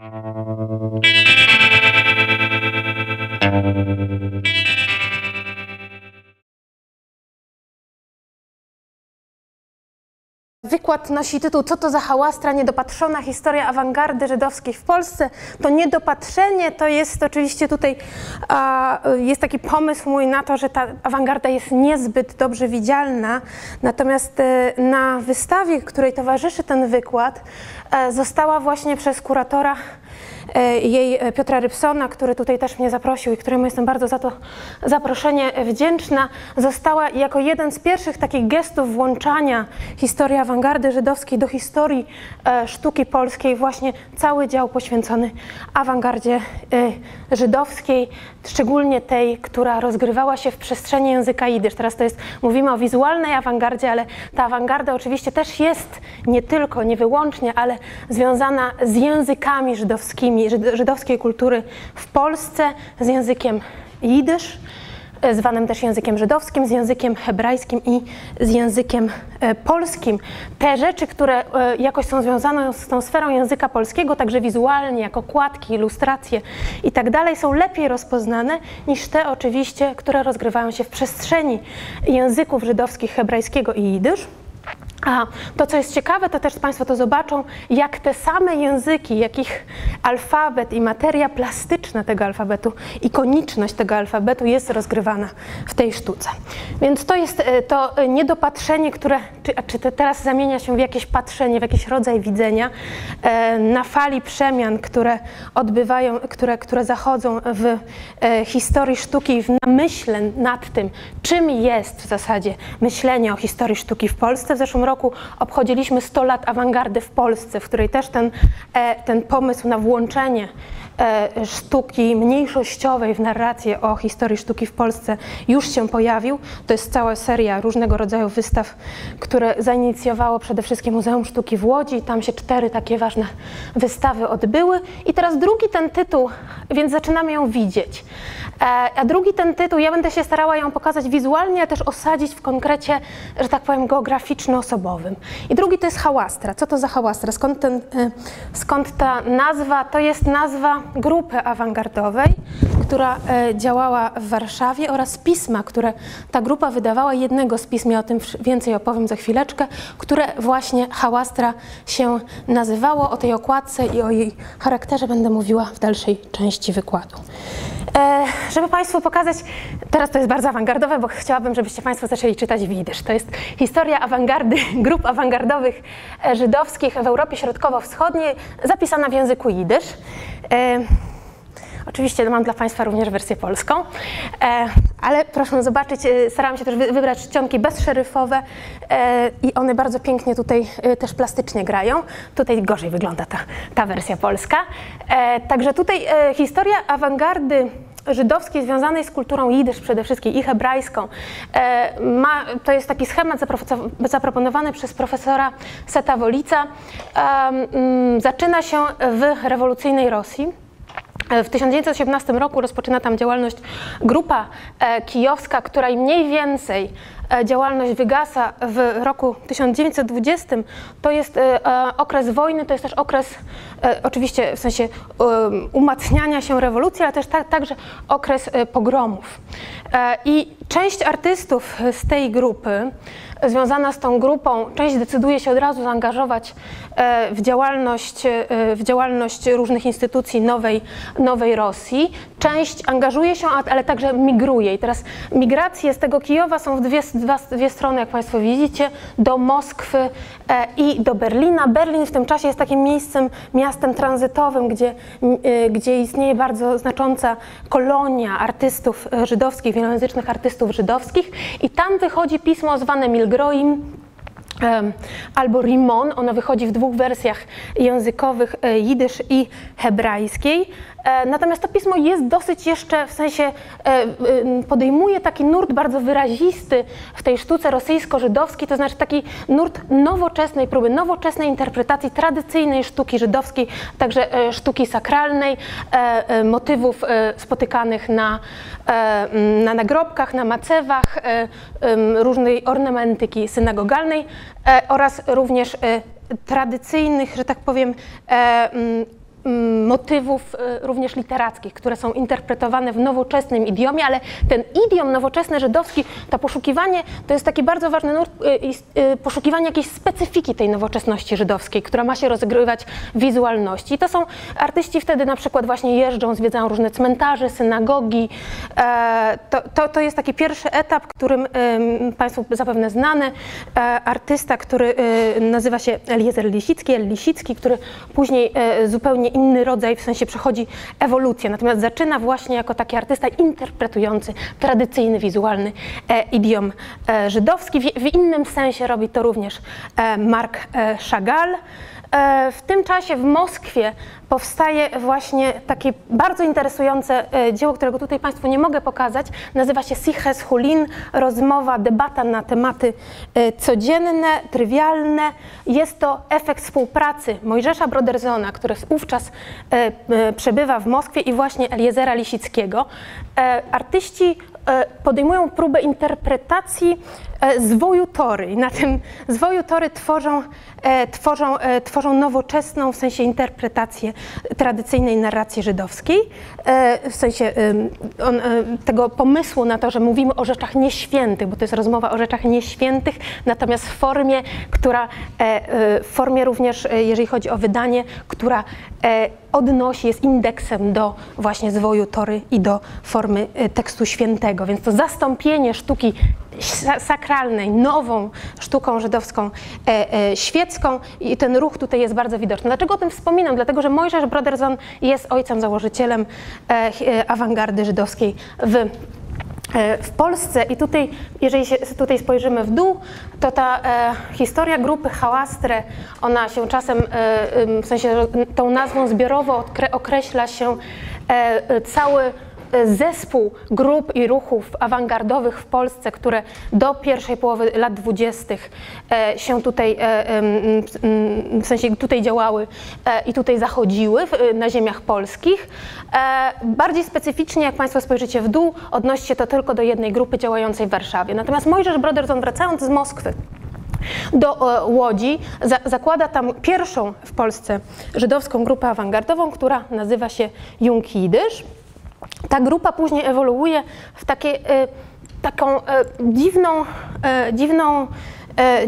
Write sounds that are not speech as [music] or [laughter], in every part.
Mm-hmm. Wykład nosi tytuł Co to za hałastra, niedopatrzona historia awangardy żydowskiej w Polsce. To niedopatrzenie to jest oczywiście tutaj, jest taki pomysł mój na to, że ta awangarda jest niezbyt dobrze widzialna. Natomiast e, na wystawie, której towarzyszy ten wykład, e, została właśnie przez kuratora jej e, Piotra Rybsona, który tutaj też mnie zaprosił i któremu jestem bardzo za to zaproszenie. Wdzięczna, została jako jeden z pierwszych takich gestów włączania historii awangardy żydowskiej do historii e, sztuki polskiej. Właśnie cały dział poświęcony awangardzie żydowskiej, szczególnie tej, która rozgrywała się w przestrzeni języka jidysz. Teraz to jest, mówimy o wizualnej awangardzie, ale ta awangarda oczywiście też jest nie tylko, nie wyłącznie, ale związana z językami żydowskimi, żydowskiej kultury w Polsce z językiem jidysz, e, zwanym też językiem żydowskim, z językiem hebrajskim i z językiem e, polskim. Te rzeczy, które e, jakoś są związane z tą sferą języka polskiego, także wizualnie, jako kładki, ilustracje i tak dalej, są lepiej rozpoznane niż te oczywiście, które rozgrywają się w przestrzeni języków żydowskich, hebrajskiego i jidysz. A to, co jest ciekawe, to też Państwo to zobaczą, jak te same języki, jakich alfabet i materia plastyczna tego alfabetu, ikoniczność tego alfabetu jest rozgrywana w tej sztuce. Więc to jest e, to niedopatrzenie, które, czy, czy teraz zamienia się w jakieś patrzenie, w jakiś rodzaj widzenia e, na fali przemian, które odbywają, które, które zachodzą w e, historii sztuki, w namyśle nad tym, czym jest w zasadzie myślenie o historii sztuki w Polsce. Zeszłym roku obchodziliśmy 100 lat awangardy w Polsce, w której też ten, e, ten pomysł na włączenie sztuki mniejszościowej w narrację o historii sztuki w Polsce już się pojawił. To jest cała seria różnego rodzaju wystaw, które zainicjowało przede wszystkim Muzeum Sztuki w Łodzi. Tam się cztery takie ważne wystawy odbyły. I teraz drugi ten tytuł, więc zaczynamy ją widzieć. E, a drugi ten tytuł, ja będę się starała ją pokazać wizualnie, a też osadzić w konkrecie, że tak powiem, geograficzno-osobowym. I drugi to jest hałastra. Co to za hałastra? Skąd, ten, e, skąd ta nazwa? To jest nazwa grupy awangardowej, która e, działała w Warszawie oraz pisma, które ta grupa wydawała, jednego z pism, ja o tym więcej opowiem za chwileczkę, które właśnie hałastra się nazywało. O tej okładce i o jej charakterze będę mówiła w dalszej części wykładu. E, żeby Państwu pokazać, teraz to jest bardzo awangardowe, bo chciałabym, żebyście Państwo zaczęli czytać widysz. To jest historia awangardy, [laughs] grup awangardowych e, żydowskich w Europie Środkowo-Wschodniej, zapisana w języku jidysz. E, Oczywiście mam dla Państwa również wersję polską, ale proszę zobaczyć, starałam się też wybrać czcionki bezszeryfowe i one bardzo pięknie tutaj też plastycznie grają. Tutaj gorzej wygląda ta, ta wersja polska. Także tutaj historia awangardy żydowskiej związanej z kulturą jidysz przede wszystkim i hebrajską. E, ma, to jest taki schemat zaproponowany przez profesora Seta Wolica. Zaczyna się w rewolucyjnej Rosji. W 1917 roku rozpoczyna tam działalność grupa e, kijowska, która mniej więcej E, działalność wygasa w roku 1920, to jest e, okres wojny, to jest też okres oczywiście w sensie umacniania się rewolucji, ale też tak, także okres pogromów. I część artystów z tej grupy, związana z tą grupą, część decyduje się od razu zaangażować w działalność, w działalność różnych instytucji nowej, nowej Rosji. Część angażuje się, ale także migruje. I teraz migracje z tego Kijowa są w dwie, dwa, dwie strony, jak Państwo widzicie, do Moskwy e, i do Berlina. Berlin w tym czasie jest takim miejscem, miastem tranzytowym, gdzie, e, gdzie istnieje bardzo znacząca kolonia artystów e, żydowskich, wielojęzycznych artystów żydowskich i tam wychodzi pismo zwane Milgroim, albo Rimon. Ono wychodzi w dwóch wersjach językowych, jidysz i hebrajskiej. E, natomiast to pismo jest dosyć jeszcze, w sensie e, podejmuje taki nurt bardzo wyrazisty w tej sztuce rosyjsko-żydowskiej, to znaczy taki nurt nowoczesnej próby, nowoczesnej interpretacji tradycyjnej sztuki żydowskiej, także e, sztuki sakralnej, motywów spotykanych na, na nagrobkach, na macewach, różnej ornamentyki synagogalnej oraz również tradycyjnych, że tak powiem, motywów również literackich, które są interpretowane w nowoczesnym idiomie, ale ten idiom nowoczesny żydowski, to poszukiwanie, to jest taki bardzo ważny nurt, poszukiwanie jakiejś specyfiki tej nowoczesności żydowskiej, która ma się rozgrywać wizualności. I to są artyści wtedy na przykład właśnie jeżdżą, zwiedzają różne cmentarze, synagogi. To, to, to jest taki pierwszy etap, którym Państwu zapewne znany, artysta, który nazywa się Eliezer Lisicki, El Lisicki, który później e, zupełnie inny rodzaj, w sensie przechodzi ewolucję, natomiast zaczyna właśnie jako taki artysta interpretujący tradycyjny, wizualny e, idiom e, żydowski. W innym sensie robi to również Marc Chagall. E, w tym czasie w Moskwie powstaje właśnie takie bardzo interesujące e, dzieło, którego tutaj Państwu nie mogę pokazać. Nazywa się Siches Hulin, rozmowa, debata na tematy e, codzienne, trywialne. Jest to efekt współpracy Mojżesza Brodersona, który wówczas przebywa w Moskwie i właśnie Eliezera Lisickiego. Artyści podejmują próbę interpretacji zwoju Tory i na tym zwoju Tory tworzą E, tworzą, e, tworzą nowoczesną w sensie interpretację tradycyjnej narracji żydowskiej, e, w sensie on, tego pomysłu na to, że mówimy o rzeczach nieświętych, bo to jest rozmowa o rzeczach nieświętych, natomiast w formie, która, w formie również, jeżeli chodzi o wydanie, która odnosi, jest indeksem do właśnie zwoju Tory i do formy tekstu świętego. Więc to zastąpienie sztuki sakralnej, nową sztuką żydowską, e, e, świecką i ten ruch tutaj jest bardzo widoczny. Dlaczego o tym wspominam? Dlatego, że Mojżesz Broderson jest ojcem, założycielem e, awangardy żydowskiej w w Polsce i tutaj, jeżeli się tutaj spojrzymy w dół, to ta e, historia grupy Hałastre, ona się czasem, e, w sensie tą nazwą zbiorowo określa się e, cały zespół grup i ruchów awangardowych w Polsce, które do pierwszej połowy lat dwudziestych e, się tutaj, e, w sensie tutaj działały e, i tutaj zachodziły na ziemiach polskich. Bardziej specyficznie, jak Państwo spojrzycie w dół, odnosi się to tylko do jednej grupy działającej w Warszawie. Natomiast Mojżesz Broderson, wracając z Moskwy, do Łodzi, za, zakłada tam pierwszą w Polsce żydowską grupę awangardową, która nazywa się Jung Jidysz. Ta grupa później ewoluuje w takie, y, taką y, dziwną, y, dziwną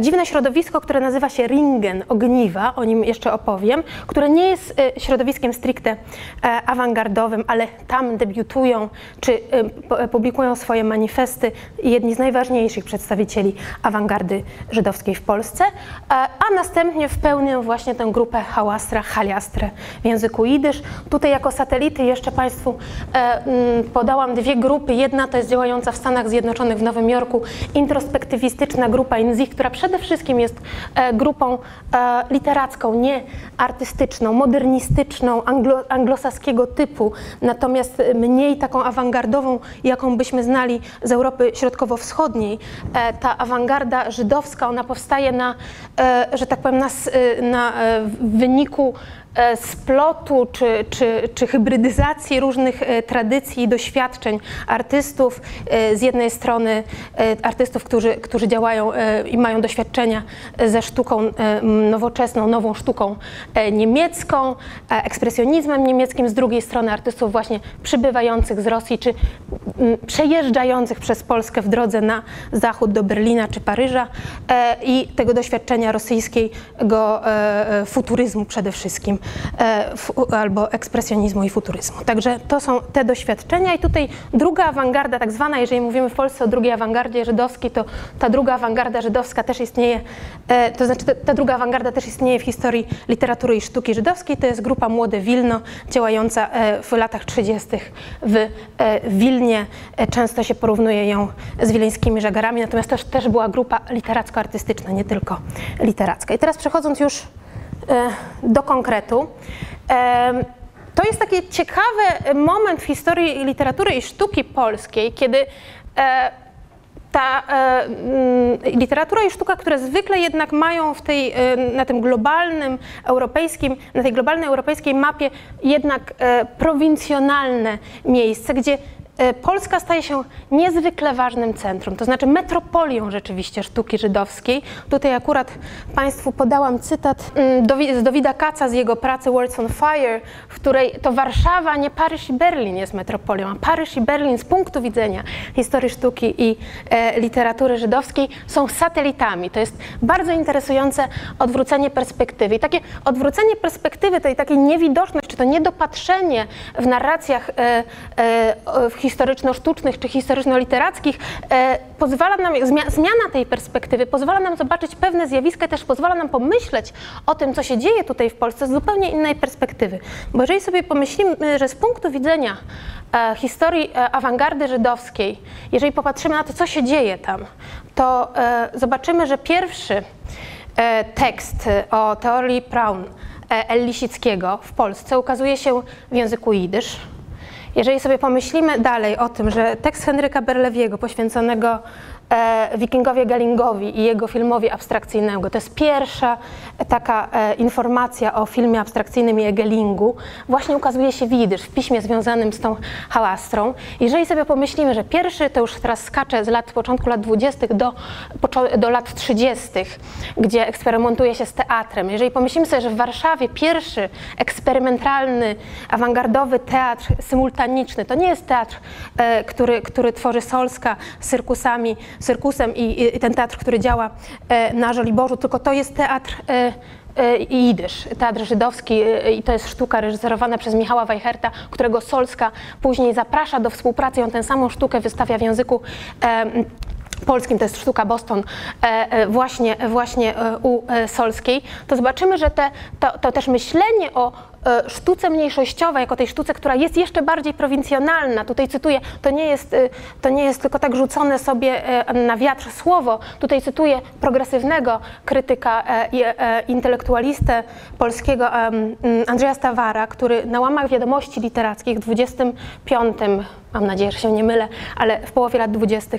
dziwne środowisko, które nazywa się Ringen, ogniwa, o nim jeszcze opowiem, które nie jest e, środowiskiem stricte e, awangardowym, ale tam debiutują czy publikują swoje manifesty jedni z najważniejszych przedstawicieli awangardy żydowskiej w Polsce, a następnie wpełnią właśnie tę grupę hałastra, haliastrę w języku jidysz. Tutaj jako satelity jeszcze Państwu podałam dwie grupy. Jedna to jest działająca w Stanach Zjednoczonych w Nowym Jorku, introspektywistyczna grupa INZI, która przede wszystkim jest e, grupą e, literacką, nie artystyczną, modernistyczną, anglo, anglosaskiego typu, natomiast mniej taką awangardową, jaką byśmy znali z Europy Środkowo-Wschodniej. E, ta awangarda żydowska, ona powstaje na, że tak powiem, na, na wyniku splotu czy, czy, czy hybrydyzacji różnych e, tradycji i doświadczeń artystów. E, z jednej strony artystów, którzy, którzy działają i mają doświadczenia ze sztuką nowoczesną, nową sztuką niemiecką, ekspresjonizmem niemieckim, z drugiej strony artystów właśnie przybywających z Rosji czy przejeżdżających przez Polskę w drodze na zachód do Berlina czy Paryża i tego doświadczenia rosyjskiego futuryzmu przede wszystkim. E, albo ekspresjonizmu i futuryzmu. Także to są te doświadczenia i tutaj druga awangarda, tak zwana, jeżeli mówimy w Polsce o drugiej awangardzie żydowskiej, to ta druga awangarda żydowska też istnieje, e, to znaczy ta druga awangarda też istnieje w historii literatury i sztuki żydowskiej. To jest grupa Młode Wilno, działająca e, w latach 30. w Wilnie. Często się porównuje ją z wileńskimi żagarami, natomiast też, też była grupa literacko-artystyczna, nie tylko literacka. I teraz przechodząc już do konkretu. E, to jest taki ciekawy moment w historii literatury i sztuki polskiej, kiedy e, ta literatura i sztuka, które zwykle jednak mają w tej, na tym globalnym europejskim, na tej globalnej europejskiej mapie jednak prowincjonalne miejsce, gdzie e, Polska staje się niezwykle ważnym centrum, to znaczy metropolią rzeczywiście sztuki żydowskiej. Tutaj akurat Państwu podałam cytat mm, z Dowida Kaca z jego pracy Words on Fire, w której to Warszawa, nie Paryż i Berlin jest metropolią, a Paryż i Berlin z punktu widzenia historii sztuki i e, literatury żydowskiej są satelitami. To jest bardzo interesujące odwrócenie perspektywy. I takie odwrócenie perspektywy, tej takiej niewidoczność, czy to niedopatrzenie w narracjach e, e, historyczno-sztucznych czy historyczno-literackich e, pozwala nam, zmiana tej perspektywy pozwala nam zobaczyć pewne zjawiska też pozwala nam pomyśleć o tym, co się dzieje tutaj w Polsce z zupełnie innej perspektywy. Bo jeżeli sobie pomyślimy, że z punktu widzenia e, historii e, awangardy żydowskiej, jeżeli popatrzymy na to, co się dzieje tam, to zobaczymy, że pierwszy tekst o teorii Braun e, El Lisickiego w Polsce ukazuje się w języku jidysz. Jeżeli sobie pomyślimy dalej o tym, że tekst Henryka Berlewiego poświęconego Wikingowie Galingowi i jego filmowi abstrakcyjnego. To jest pierwsza taka e, informacja o filmie abstrakcyjnym i Egelingu. Właśnie ukazuje się widysz w piśmie związanym z tą hałastrą. Jeżeli sobie pomyślimy, że pierwszy, to już teraz skacze z lat, początku lat 20. do, do lat 30., gdzie eksperymentuje się z teatrem. Jeżeli pomyślimy sobie, że w Warszawie pierwszy eksperymentalny, awangardowy teatr symultaniczny, to nie jest teatr, e, który, który tworzy Solska z cyrkusami, cyrkusem i, i ten teatr, który działa e, na Żoliborzu, tylko to jest teatr e, e, jidysz, teatr żydowski i to jest sztuka reżyserowana przez Michała Weicherta, którego Solska później zaprasza do współpracy. I on tę samą sztukę wystawia w języku polskim, to jest sztuka Boston, właśnie, właśnie u Solskiej, to zobaczymy, że te, to, to też myślenie o sztuce mniejszościowej, jako tej sztuce, która jest jeszcze bardziej prowincjonalna. Tutaj cytuję, to nie jest, e, to nie jest tylko tak rzucone sobie e, na wiatr słowo. Tutaj cytuję progresywnego krytyka i intelektualistę polskiego Andrzeja Stawara, który na łamach wiadomości literackich w 25 mam nadzieję, że się nie mylę, ale w połowie lat 20.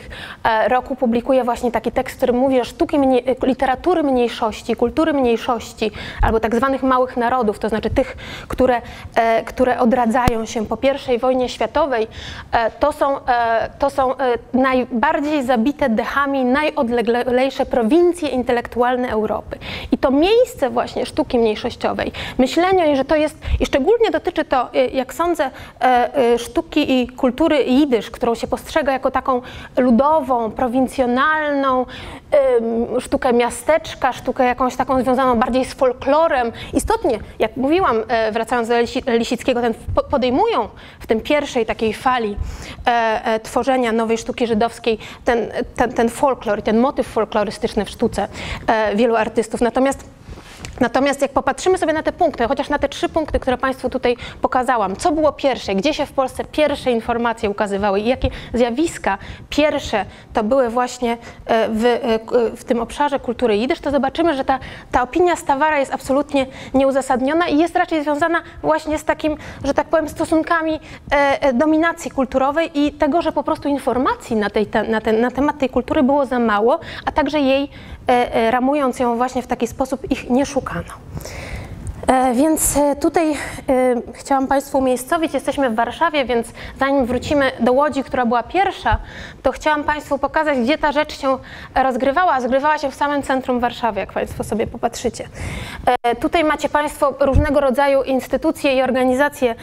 roku publikuje właśnie taki tekst, który mówi, że sztuki literatury mniejszości, kultury mniejszości, albo tak zwanych małych narodów, to znaczy tych które, e, które odradzają się po I wojnie światowej, e, to są, e, to są najbardziej zabite dechami najodleglejsze prowincje intelektualne Europy. I to miejsce właśnie sztuki mniejszościowej, myślenie, że to jest, i szczególnie dotyczy to, jak sądzę, sztuki i kultury jidysz, którą się postrzega jako taką ludową, prowincjonalną, sztukę miasteczka, sztukę jakąś taką związaną bardziej z folklorem. Istotnie, jak mówiłam, wracając do Lisickiego, ten podejmują w tym pierwszej takiej fali e, e, tworzenia nowej sztuki żydowskiej ten, ten, ten folklor i ten motyw folklorystyczny w sztuce e, wielu artystów. Natomiast Natomiast jak popatrzymy sobie na te punkty, chociaż na te trzy punkty, które Państwu tutaj pokazałam, co było pierwsze, gdzie się w Polsce pierwsze informacje ukazywały i jakie zjawiska pierwsze to były właśnie e, w, e, w tym obszarze kultury jidysz, to zobaczymy, że ta, ta opinia Stawara jest absolutnie nieuzasadniona i jest raczej związana właśnie z takim, że tak powiem, stosunkami e, dominacji kulturowej i tego, że po prostu informacji na, tej, na, ten, na temat tej kultury było za mało, a także jej E, e, ramując ją właśnie w taki sposób, ich nie szukano. E, więc tutaj chciałam Państwu umiejscowić, jesteśmy w Warszawie, więc zanim wrócimy do Łodzi, która była pierwsza, to chciałam Państwu pokazać, gdzie ta rzecz się rozgrywała. Zgrywała się w samym centrum Warszawy, jak Państwo sobie popatrzycie. Tutaj macie Państwo różnego rodzaju instytucje i organizacje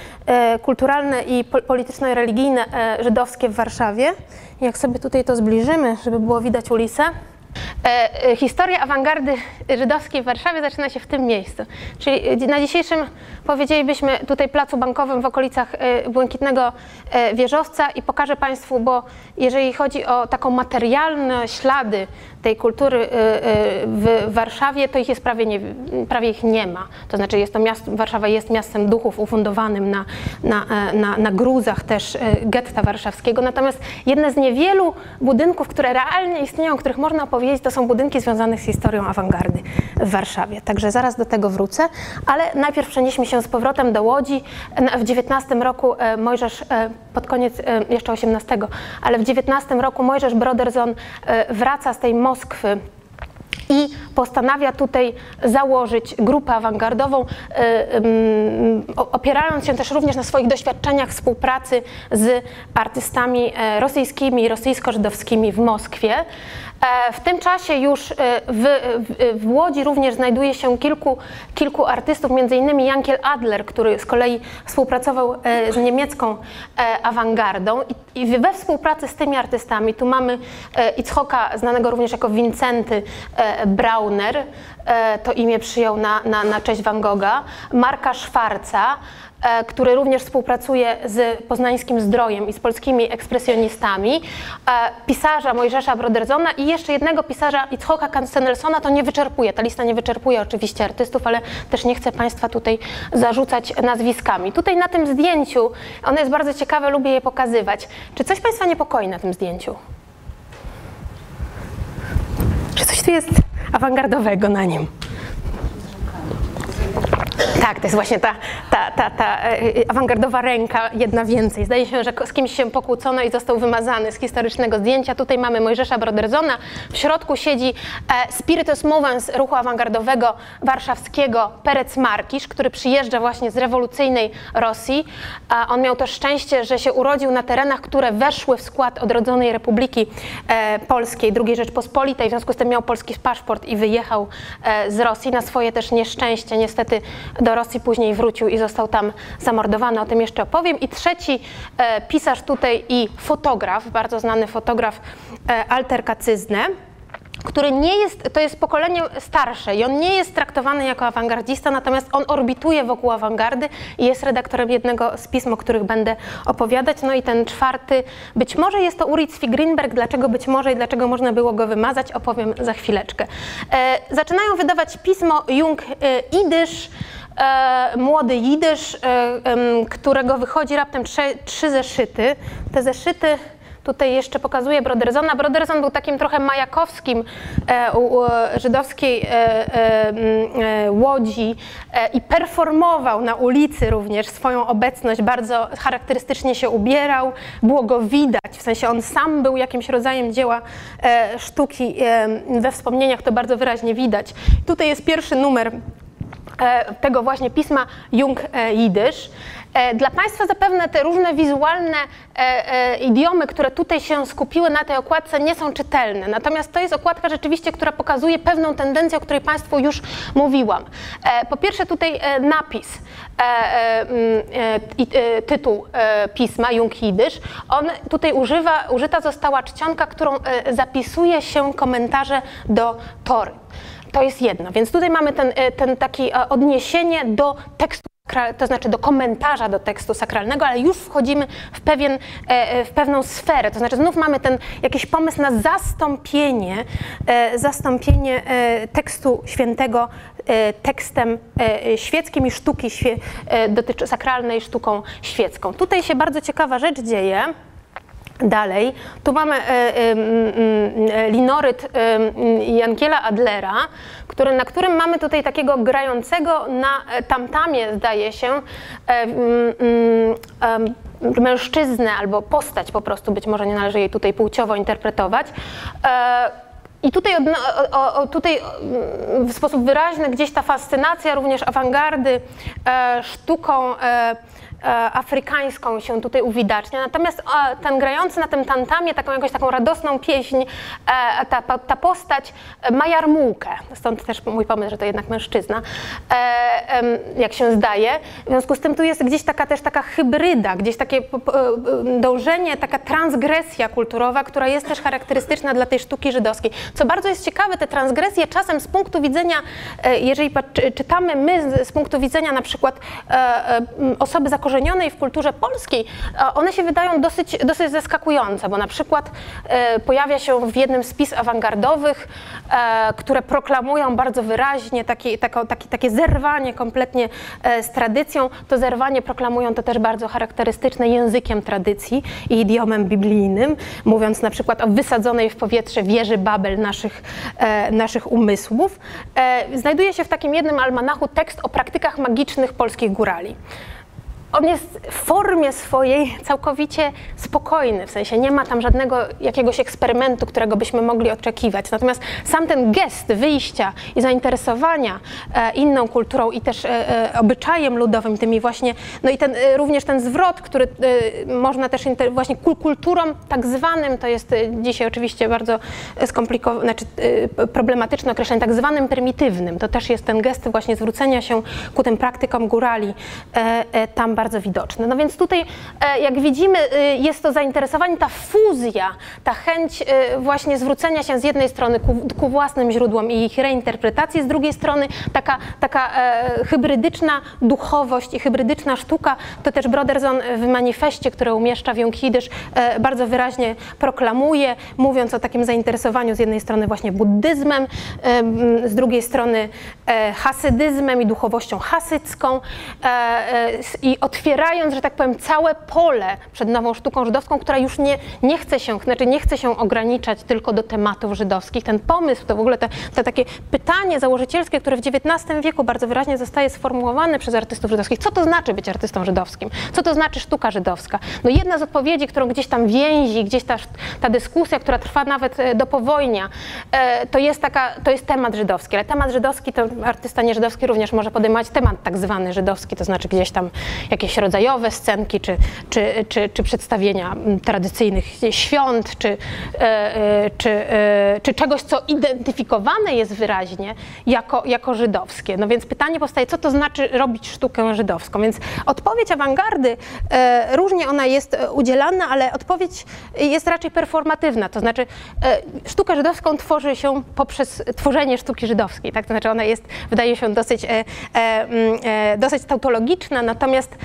kulturalne i polityczno-religijne żydowskie w Warszawie. Jak sobie tutaj to zbliżymy, żeby było widać ulicę. E, e, historia awangardy żydowskiej w Warszawie zaczyna się w tym miejscu. Czyli na dzisiejszym, powiedzielibyśmy, tutaj placu bankowym w okolicach e, Błękitnego Wieżowca i pokażę Państwu, bo jeżeli chodzi o taką materialne ślady tej kultury y, y, w Warszawie, to ich jest prawie, nie, prawie ich nie ma. To znaczy jest to miasto, Warszawa jest miastem duchów ufundowanym na, na, e, na, na gruzach też e, getta warszawskiego. Natomiast jedne z niewielu budynków, które realnie istnieją, o których można opowiedzieć, to są budynki związane z historią awangardy w Warszawie. Także zaraz do tego wrócę, ale najpierw przenieśmy się z powrotem do Łodzi. W XIX roku e, Mojżesz, pod koniec jeszcze XVIII, ale w XIX roku Mojżesz Broderson wraca z tej Moskwy i postanawia tutaj założyć grupę awangardową, opierając się też również na swoich doświadczeniach współpracy z artystami rosyjskimi i rosyjsko-żydowskimi w Moskwie. E, w tym czasie już e, w, w, w, Łodzi również znajduje się kilku, kilku artystów, innymi Jankiel Adler, który z kolei współpracował e, z niemiecką awangardą. I, i we współpracy z tymi artystami, tu mamy Itzhoka, znanego również jako Wincenty Brauner, to imię przyjął na, na, na cześć Van Gogha, Marka Szwarca, który również współpracuje z poznańskim Zdrojem i z polskimi ekspresjonistami, e, pisarza Mojżesza Broderzona i jeszcze jednego pisarza Itzhoka Kansenelsona, to nie wyczerpuje, ta lista nie wyczerpuje oczywiście artystów, ale też nie chcę Państwa tutaj zarzucać nazwiskami. Tutaj na tym zdjęciu, ono jest bardzo ciekawe, lubię je pokazywać. Czy coś Państwa niepokoi na tym zdjęciu? Czy coś tu jest awangardowego na nim? Tak, to jest właśnie ta, ta, ta, ta e, e, awangardowa ręka, jedna więcej. Zdaje się, że z kimś się pokłócono i został wymazany z historycznego zdjęcia. Tutaj mamy Mojżesza Broderzona, w środku siedzi e, Spiritus Movens ruchu awangardowego warszawskiego Perec Markisz, który przyjeżdża właśnie z rewolucyjnej Rosji. On miał to szczęście, że się urodził na terenach, które weszły w skład odrodzonej Republiki Polskiej, II Rzeczpospolitej, w związku z tym miał polski paszport i wyjechał z Rosji na swoje też nieszczęście. Niestety do Rosji później wrócił i został tam zamordowany, o tym jeszcze opowiem. I trzeci e, pisarz tutaj i fotograf, bardzo znany fotograf e, Alter Kacyzny, który nie jest, to jest pokolenie starsze i on nie jest traktowany jako awangardista, natomiast on orbituje wokół awangardy i jest redaktorem jednego z pism, o których będę opowiadać. No i ten czwarty, być może jest to Uri Greenberg, dlaczego być może i dlaczego można było go wymazać, opowiem za chwileczkę. E, zaczynają wydawać pismo Jung e, Idysz, e, młody Jidysz, e, którego wychodzi raptem trzy, trzy zeszyty. Te zeszyty Tutaj jeszcze pokazuję Brodersona. Broderson był takim trochę majakowskim e, u, żydowskiej e, e, e łodzi i performował na ulicy również swoją obecność. Bardzo charakterystycznie się ubierał, było go widać, w sensie on sam był jakimś rodzajem dzieła sztuki. we wspomnieniach to bardzo wyraźnie widać. Tutaj jest pierwszy numer tego właśnie pisma Jung Jidysz. E, dla Państwa zapewne te różne wizualne e, e, idiomy, które tutaj się skupiły na tej okładce, nie są czytelne. Natomiast to jest okładka rzeczywiście, która pokazuje pewną tendencję, o której Państwu już mówiłam. Po pierwsze tutaj napis i tytuł pisma Jung Jidysz. On tutaj używa, użyta została czcionka, którą zapisuje się komentarze do Tory. To jest jedno. Więc tutaj mamy ten, ten taki odniesienie do tekstu to znaczy do komentarza do tekstu sakralnego, ale już wchodzimy w, pewien, e, e, w pewną sferę, to znaczy znów mamy ten jakiś pomysł na zastąpienie, e, zastąpienie tekstu świętego tekstem świeckim i sztuki dotyczy sakralnej sztuką świecką. Tutaj się bardzo ciekawa rzecz dzieje. Dalej, tu mamy e, e, e, linoryt Jankiela Adlera, który, na którym mamy tutaj takiego grającego na tamtamie, zdaje się, mężczyznę albo postać po prostu, być może nie należy jej tutaj płciowo interpretować. I tutaj, tutaj w sposób wyraźny gdzieś ta fascynacja również awangardy sztuką E, afrykańską się tutaj uwidacznia. Natomiast e, ten grający na tym tantamie, taką jakąś taką radosną pieśń, e, ta, ta postać ma jarmułkę. Stąd też mój pomysł, że to jednak mężczyzna, jak się zdaje. W związku z tym tu jest gdzieś taka też taka hybryda, gdzieś takie dążenie, taka transgresja kulturowa, która jest też charakterystyczna dla tej sztuki żydowskiej. Co bardzo jest ciekawe, te transgresje czasem z punktu widzenia, jeżeli czytamy my z punktu widzenia na przykład osoby zakorzenione, zakorzenionej w kulturze polskiej, one się wydają dosyć, dosyć zaskakujące, bo na przykład e, pojawia się w jednym z pism awangardowych, e, które proklamują bardzo wyraźnie taki, tako, taki, takie zerwanie kompletnie e, z tradycją. To zerwanie proklamują to też bardzo charakterystyczne językiem tradycji i idiomem biblijnym, mówiąc na przykład o wysadzonej w powietrze wieży Babel naszych, naszych umysłów. Znajduje się w takim jednym almanachu tekst o praktykach magicznych polskich górali. On jest w formie swojej całkowicie spokojny, w sensie nie ma tam żadnego jakiegoś eksperymentu, którego byśmy mogli oczekiwać. Natomiast sam ten gest wyjścia i zainteresowania e, inną kulturą i też e, e, obyczajem ludowym, tymi właśnie, no i ten, również ten zwrot, który można też właśnie kul- kulturą tak zwanym, to jest dzisiaj oczywiście bardzo skomplikowane, znaczy problematyczne określenie, tak zwanym prymitywnym. To też jest ten gest właśnie zwrócenia się ku tym praktykom górali tam bardzo widoczny. No więc tutaj, e, jak widzimy, e, jest to zainteresowanie, ta fuzja, ta chęć e, właśnie zwrócenia się z jednej strony ku, ku własnym źródłom i ich reinterpretacji, z drugiej strony taka, taka hybrydyczna duchowość i hybrydyczna sztuka, to też Broderson w manifestie, które umieszcza w Jung Jidysz, e, bardzo wyraźnie proklamuje, mówiąc o takim zainteresowaniu z jednej strony właśnie buddyzmem, em, z drugiej strony hasydyzmem i duchowością hasycką i otwierając, że tak powiem, całe pole przed nową sztuką żydowską, która już nie, nie chce się, znaczy nie chce się ograniczać tylko do tematów żydowskich. Ten pomysł, to w ogóle te, te takie pytanie założycielskie, które w XIX wieku bardzo wyraźnie zostaje sformułowane przez artystów żydowskich. Co to znaczy być artystą żydowskim? Co to znaczy sztuka żydowska? No jedna z odpowiedzi, którą gdzieś tam więzi, gdzieś ta, ta dyskusja, która trwa nawet e, do powojnia, e, to jest taka, to jest temat żydowski, ale temat żydowski to artysta nieżydowski również może podejmować temat tak zwany żydowski, to znaczy gdzieś tam jakieś rodzajowe scenki, czy, czy, czy, czy przedstawienia mm, tradycyjnych świąt, czy, e, e, czy, e, czy czegoś, co identyfikowane jest wyraźnie jako, jako żydowskie. No więc pytanie powstaje, co to znaczy robić sztukę żydowską? Więc odpowiedź awangardy, różnie ona jest udzielana, ale odpowiedź jest raczej performatywna, to znaczy sztukę żydowską tworzy się poprzez tworzenie sztuki żydowskiej, tak? To znaczy ona jest, wydaje się dosyć, mm, dosyć tautologiczna, natomiast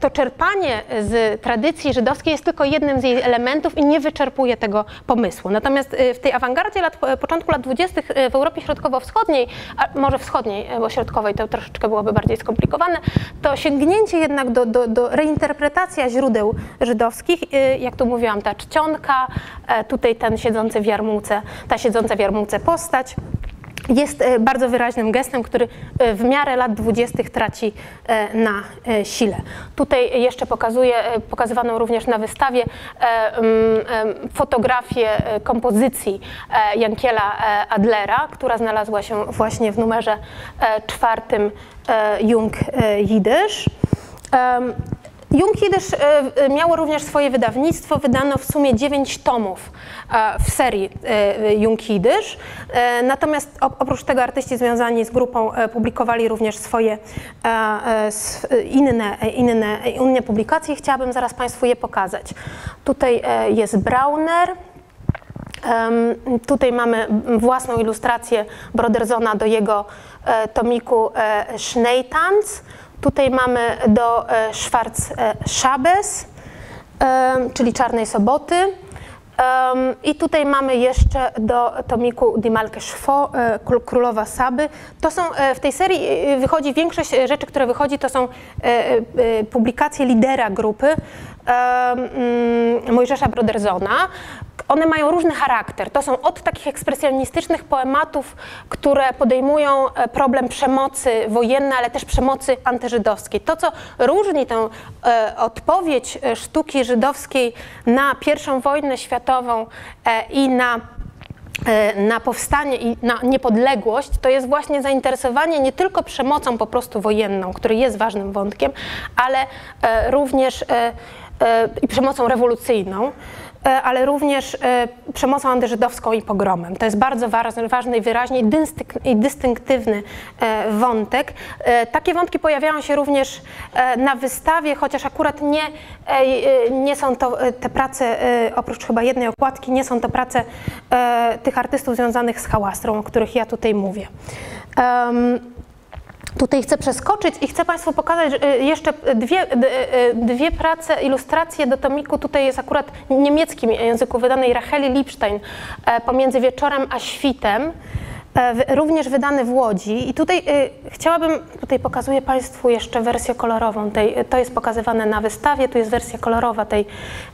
to czerpanie z tradycji żydowskiej jest tylko jednym z jej elementów i nie wyczerpuje tego pomysłu. Natomiast e, w tej awangardzie lat, e, początku lat 20. e, w Europie Środkowo-Wschodniej, a może wschodniej, e, bo środkowej to troszeczkę byłoby bardziej skomplikowane, to sięgnięcie jednak do, do, do reinterpretacja źródeł żydowskich, e, jak tu mówiłam, ta czcionka, e, tutaj ten siedzący w jarmułce, ta siedząca w jarmułce postać, jest e, bardzo wyraźnym gestem, który e, w miarę lat dwudziestych traci e, na sile. Tutaj jeszcze pokazuję, pokazywaną również na wystawie, mm, fotografię kompozycji Jankiela Adlera, która znalazła się właśnie w numerze czwartym Jung Jidysz. Jung Jidysz e, e, miało również swoje wydawnictwo, wydano w sumie 9 tomów e, w serii Jung Jidysz. Natomiast op- oprócz tego artyści związani z grupą publikowali również swoje inne, inne, inne publikacje. Chciałabym zaraz Państwu je pokazać. Tutaj jest Brauner, Tutaj mamy własną ilustrację Brodersona do jego tomiku Schneetanz. Tutaj mamy do e, Schwarz e, Schabes, em, czyli Czarnej Soboty. I tutaj mamy jeszcze do tomiku Die Malke Schwo, e, Król- Królowa Saby. To są e, w tej serii e, wychodzi większość e, rzeczy, które wychodzi, to są e, e, publikacje lidera grupy mm, Mojżesza Brodersona. One mają różny charakter. To są od takich ekspresjonistycznych poematów, które podejmują e, problem przemocy wojennej, ale też przemocy antyżydowskiej. To, co różni tę e, odpowiedź e, sztuki żydowskiej na I wojnę światową e, i na e, na powstanie i na niepodległość, to jest właśnie zainteresowanie nie tylko przemocą po prostu wojenną, który jest ważnym wątkiem, ale również i przemocą rewolucyjną, ale również e, przemocą antyżydowską i pogromem. To jest bardzo ważny, ważny i dystynktywny e, wątek. E, Takie wątki pojawiają się również e, na wystawie, chociaż akurat nie, e, e, nie są to e, te prace, e, oprócz chyba jednej okładki, nie są to prace e, tych artystów związanych z hałastrą, o których ja tutaj mówię. Tutaj chcę przeskoczyć i chcę Państwu pokazać e, jeszcze dwie, d- e, dwie prace, ilustracje do tomiku. Tutaj jest akurat w niemieckim języku wydanej Racheli Lipstein e, pomiędzy wieczorem a świtem. e, Również wydany w Łodzi. I tutaj chciałabym, tutaj pokazuję Państwu jeszcze wersję kolorową. Tej, to jest pokazywane na wystawie, tu jest wersja kolorowa tej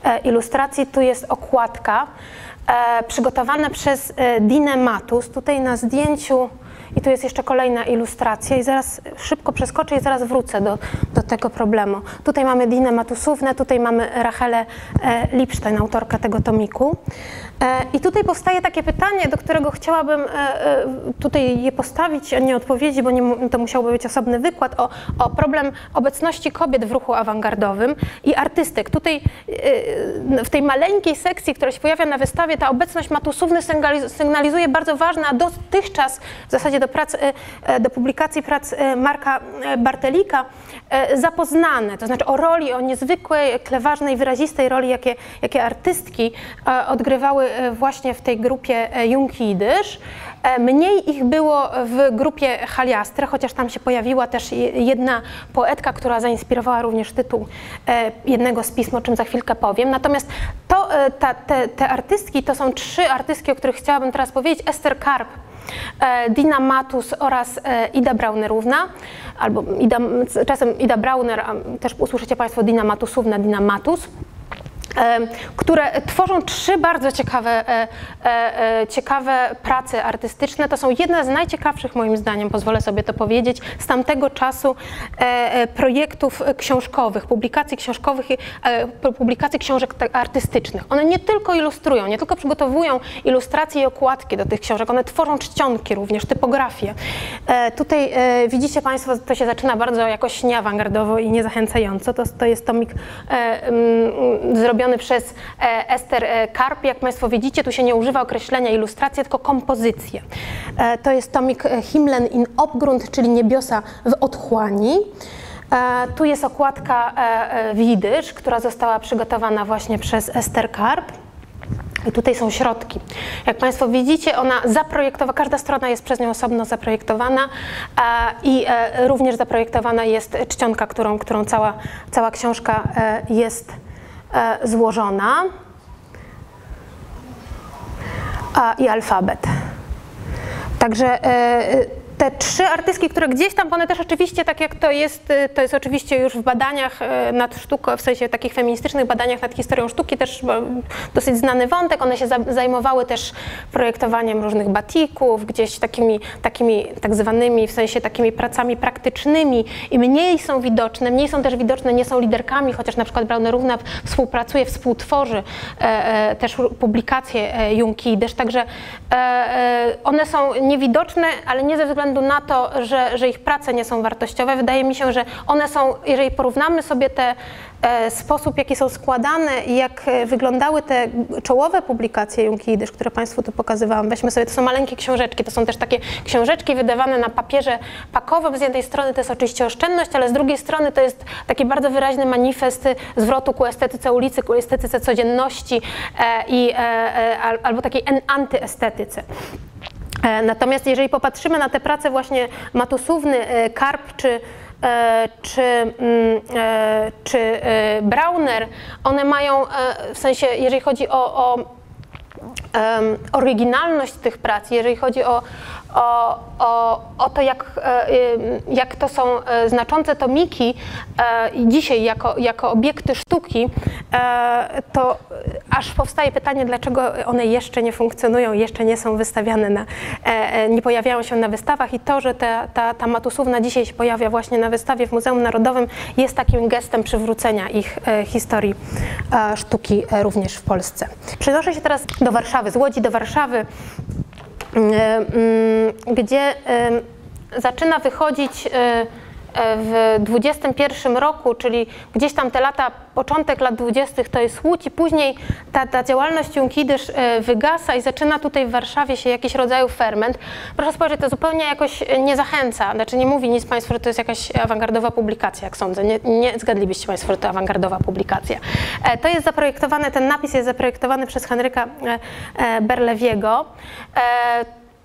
e, ilustracji, tu jest okładka e, przygotowana przez e, Dinę Matus. Tutaj na zdjęciu I tu jest jeszcze kolejna ilustracja i zaraz szybko przeskoczę i zaraz wrócę do, do tego problemu. Tutaj mamy Dinę Matusównę, tutaj mamy Rachelę e, Lipstein, autorkę tego tomiku. E, I tutaj powstaje takie pytanie, do którego chciałabym e, e, tutaj je postawić, a nie odpowiedzi, bo nie, to musiałby być osobny wykład, o, o problem obecności kobiet w ruchu awangardowym i artystek. Tutaj w tej maleńkiej sekcji, która się pojawia na wystawie, ta obecność Matusówny sygnalizuje bardzo ważne, a dotychczas w zasadzie do, prac, do publikacji prac Marka Bartelika zapoznane, to znaczy o roli, o niezwykłej, kleważnej, wyrazistej roli, jakie, jakie artystki odgrywały właśnie w tej grupie e, Junkidysz. E, mniej ich było w grupie Haliastra, chociaż tam się pojawiła też jedna poetka, która zainspirowała również tytuł jednego z pism, o czym za chwilkę powiem. Natomiast to, ta, te, te artystki to są trzy artystki, o których chciałabym teraz powiedzieć. Esther Karp, Dina Matus oraz Ida Braunerówna, albo Ida, czasem Ida Brauner, a też usłyszycie Państwo Dina Matusówna, Dina Matus które tworzą trzy bardzo ciekawe, e, e, e, ciekawe prace artystyczne. To są jedne z najciekawszych, moim zdaniem, pozwolę sobie to powiedzieć, z tamtego czasu projektów książkowych, publikacji książkowych, publikacji książek artystycznych. One nie tylko ilustrują, nie tylko przygotowują ilustracje i okładki do tych książek, one tworzą czcionki również, typografię. Tutaj widzicie Państwo, to się zaczyna bardzo jakoś nieawangardowo i niezachęcająco. To, to jest tomik zrobiony zrobiony przez e, Ester e, Karp. Jak Państwo widzicie, tu się nie używa określenia ilustracje, tylko kompozycje. E, to jest tomik Himlen in Obgrund, czyli niebiosa w otchłani. Tu jest okładka Widysz, która została przygotowana właśnie przez Ester Karp. I tutaj są środki. Jak Państwo widzicie, ona zaprojektowana, każda strona jest przez nią osobno zaprojektowana i również zaprojektowana jest czcionka, którą, którą cała, cała książka jest złożona i alfabet. Także e, te trzy artystki, które gdzieś tam, one też oczywiście, tak jak to jest, y, to jest oczywiście już w badaniach y, nad sztuką, w sensie takich feministycznych badaniach nad historią sztuki, też dosyć znany wątek. One się zajmowały też projektowaniem różnych batików, gdzieś takimi, takimi tak zwanymi, w sensie takimi pracami praktycznymi i mniej są widoczne, mniej są też widoczne, nie są liderkami, chociaż na przykład Brauner-Równa współpracuje, współtworzy e, e, też publikacje e, Junkidysz, także e, e, one są niewidoczne, ale nie ze względu względu na to, że, że ich prace nie są wartościowe. Wydaje mi się, że one są, jeżeli porównamy sobie te e, sposób, jaki są składane i jak e, wyglądały te czołowe publikacje Junkidysz, które Państwu tu pokazywałam. Weźmy sobie, to są maleńkie książeczki, to są też takie książeczki wydawane na papierze pakowym. Z jednej strony to jest oczywiście oszczędność, ale z drugiej strony to jest taki bardzo wyraźny manifest zwrotu ku estetyce ulicy, ku estetyce codzienności e, i, albo takiej antyestetyce. E, natomiast jeżeli popatrzymy na te prace właśnie Matusówny, e, Karp czy e, czy, mm, czy Brauner, one mają, w sensie, jeżeli chodzi o, o oryginalność tych prac, jeżeli chodzi o, o, o, o to, jak, e, jak to są e, znaczące tomiki e, dzisiaj jako, jako obiekty sztuki, to aż powstaje pytanie, dlaczego one jeszcze nie funkcjonują, jeszcze nie są wystawiane, na, nie pojawiają się na wystawach i to, że ta, ta, ta matusówna dzisiaj się pojawia właśnie na wystawie w Muzeum Narodowym jest takim gestem przywrócenia ich historii sztuki również w Polsce. Przenoszę się teraz do Warszawy, z Łodzi do Warszawy. E, mm, gdzie zaczyna wychodzić e, w 21 roku, czyli gdzieś tam te lata, początek lat 20. to jest Łódź i później ta, ta działalność Junkidysz e, wygasa i zaczyna tutaj w Warszawie się jakiś rodzaju ferment. Proszę spojrzeć, to zupełnie jakoś nie zachęca, znaczy nie mówi nic Państwu, że to jest jakaś awangardowa publikacja, jak sądzę. Nie, nie zgadlibyście Państwo, że to awangardowa publikacja. E, to jest zaprojektowane, ten napis jest zaprojektowany przez Henryka Berlewiego.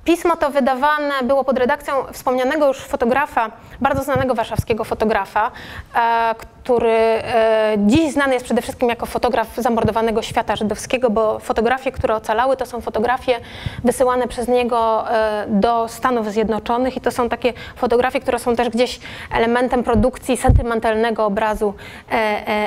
Pismo to wydawane było pod redakcją wspomnianego już fotografa, bardzo znanego warszawskiego fotografa, e, który e, dziś znany jest przede wszystkim jako fotograf zamordowanego świata żydowskiego, bo fotografie, które ocalały, to są fotografie wysyłane przez niego e, do Stanów Zjednoczonych i to są takie fotografie, które są też gdzieś elementem produkcji sentymentalnego obrazu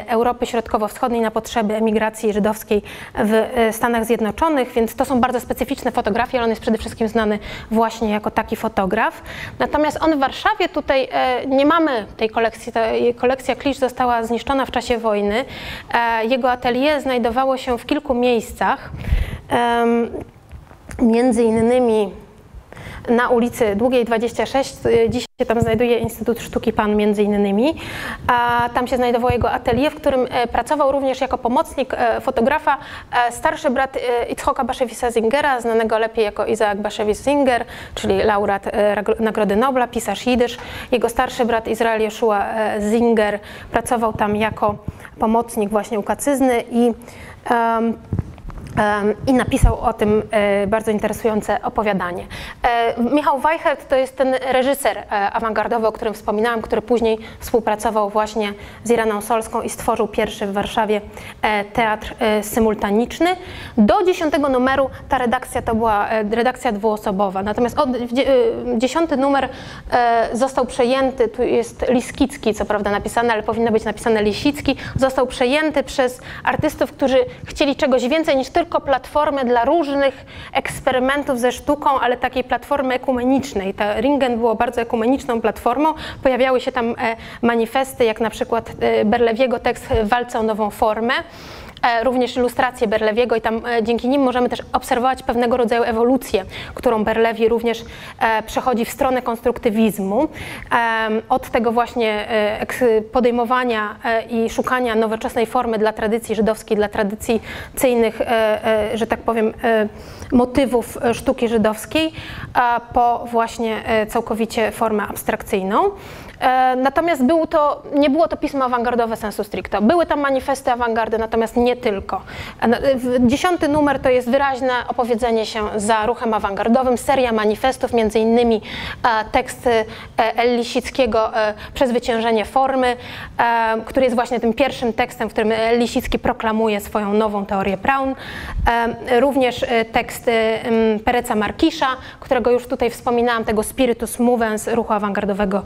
Europy Środkowo-Wschodniej na potrzeby emigracji żydowskiej w Stanach Zjednoczonych, więc to są bardzo specyficzne fotografie, ale on jest przede wszystkim znany znany właśnie jako taki fotograf. Natomiast on w Warszawie tutaj nie mamy tej kolekcji, kolekcja klisz została zniszczona w czasie wojny. Jego atelier znajdowało się w kilku miejscach. Między innymi na ulicy Długiej 26. Dziś się tam znajduje Instytut Sztuki Pan między innymi. A tam się znajdował jego atelier, w którym e, pracował również jako pomocnik e, fotografa e, starszy brat Itzhoka Baszewisa Zingera, znanego lepiej jako Izaak Baszewis Zinger, czyli laureat Nagrody Nobla, pisarz jidysz. Jego starszy brat Izrael Joshua Zinger pracował tam jako pomocnik właśnie u Kacyzny i um, i napisał o tym e, bardzo interesujące opowiadanie. E, Michał Weichert to jest ten reżyser e, awangardowy, o którym wspominałam, który później współpracował właśnie z Iraną Solską i stworzył pierwszy w Warszawie teatr symultaniczny. Do dziesiątego numeru ta redakcja to była redakcja dwuosobowa, natomiast od, dziesiąty numer został przejęty, tu jest Liskicki, co prawda napisane, ale powinno być napisane Lisicki, został przejęty przez artystów, którzy chcieli czegoś więcej niż tylko tylko platformę dla różnych eksperymentów ze sztuką, ale takiej platformy ekumenicznej. Ta Ringen było bardzo ekumeniczną platformą. Pojawiały się tam e, manifesty, jak na przykład e, Berlewiego tekst Walca o nową formę. E, również ilustracje Berlewiego i tam e, dzięki nim możemy też obserwować pewnego rodzaju ewolucję, którą Berlewi również e, przechodzi w stronę konstruktywizmu. Od tego właśnie podejmowania i szukania nowoczesnej formy dla tradycji żydowskiej, dla tradycyjnych, że tak powiem, motywów sztuki żydowskiej, po właśnie całkowicie formę abstrakcyjną. E, natomiast był to, nie było to pismo awangardowe sensu stricto. Były tam manifesty awangardy, natomiast nie tylko. E, dziesiąty numer to jest wyraźne opowiedzenie się za ruchem awangardowym, seria manifestów, między innymi e, teksty El Lisickiego Przezwyciężenie formy, który jest właśnie tym pierwszym tekstem, w którym Lisicki proklamuje swoją nową teorię Braun. Również teksty Pereca Markisza, którego już tutaj wspominałam, tego spiritus movens ruchu awangardowego,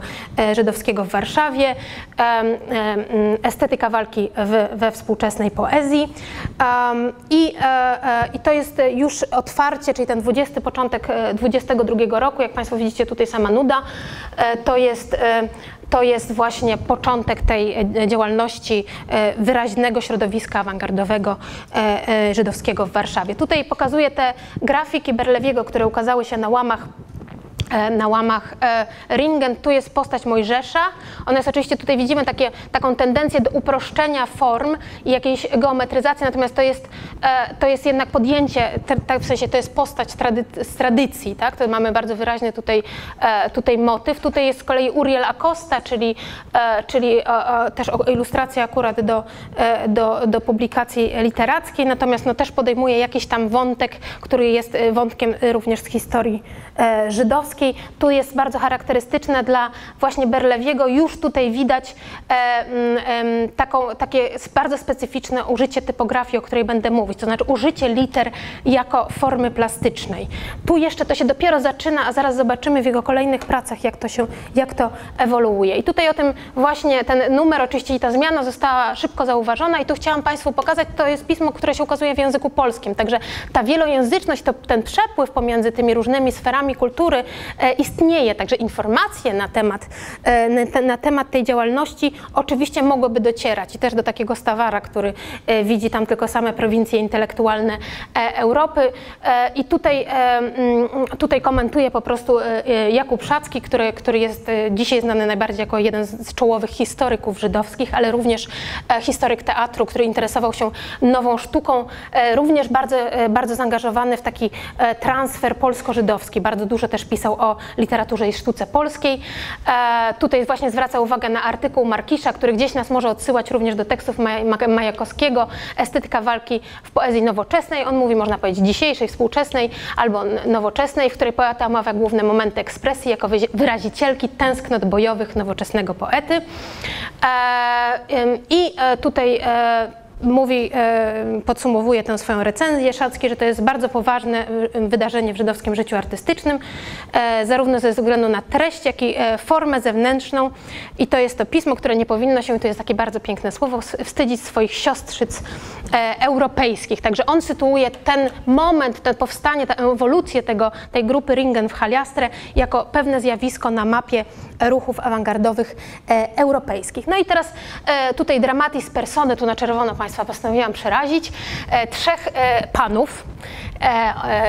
że żydowskiego w Warszawie, estetyka walki w, we współczesnej poezji. I, e, e, I to jest już otwarcie, czyli ten 20 początek 22 e, roku, jak Państwo widzicie tutaj sama nuda, to jest to jest właśnie początek tej działalności wyraźnego środowiska awangardowego żydowskiego w Warszawie. Tutaj pokazuję te grafiki Berlewiego, które ukazały się na łamach na łamach e, Ringen. Tu jest postać Mojżesza. Ona jest oczywiście, tutaj widzimy takie, taką tendencję do uproszczenia form i jakiejś geometryzacji, natomiast to jest, e, to jest jednak podjęcie, tak w sensie to jest postać z tradycji, tak? To mamy bardzo wyraźny tutaj, tutaj motyw. Tutaj jest z kolei Uriel Acosta, czyli, czyli też ilustracja akurat do, do, do publikacji literackiej, natomiast no, też podejmuje jakiś tam wątek, który jest wątkiem również z historii żydowskiej. Tu jest bardzo charakterystyczne dla właśnie Berlewiego. Już tutaj widać e, e, taką, takie bardzo specyficzne użycie typografii, o której będę mówić, to znaczy użycie liter jako formy plastycznej. Tu jeszcze to się dopiero zaczyna, a zaraz zobaczymy w jego kolejnych pracach, jak to się, jak to ewoluuje. I tutaj o tym właśnie ten numer, oczywiście i ta zmiana została szybko zauważona i tu chciałam Państwu pokazać, to jest pismo, które się ukazuje w języku polskim, także ta wielojęzyczność, to ten przepływ pomiędzy tymi różnymi sferami kultury istnieje. Także informacje na temat, e, na temat tej działalności oczywiście mogłyby docierać i też do takiego Stawara, który e, widzi tam tylko same prowincje intelektualne Europy. I tutaj, mm, tutaj komentuje po prostu Jakub Szacki, który, który jest dzisiaj znany najbardziej jako jeden z czołowych historyków żydowskich, ale również historyk teatru, który interesował się nową sztuką, również bardzo, bardzo zaangażowany w taki transfer polsko-żydowski. Bardzo dużo też pisał o literaturze i sztuce polskiej. E, tutaj właśnie zwraca uwagę na artykuł Markisza, który gdzieś nas może odsyłać również do tekstów Majakowskiego, Estetyka walki w poezji nowoczesnej. On mówi, można powiedzieć, dzisiejszej, współczesnej albo nowoczesnej, w której poeta omawia główne momenty ekspresji jako wyrazicielki tęsknot bojowych nowoczesnego poety. E, I e, tutaj mówi, podsumowuje tę swoją recenzję Szacki, że to jest bardzo poważne wydarzenie w żydowskim życiu artystycznym, zarówno ze względu na treść, jak i formę zewnętrzną. I to jest to pismo, które nie powinno się, to jest takie bardzo piękne słowo, wstydzić swoich siostrzyc europejskich. Także on sytuuje ten moment, to powstanie, tę ewolucję tego, tej grupy Ringen w Haliastre jako pewne zjawisko na mapie ruchów awangardowych e, europejskich. No i teraz e, tutaj dramatis persony, tu na czerwono Państwa postanowiłam przerazić, e, trzech e, panów,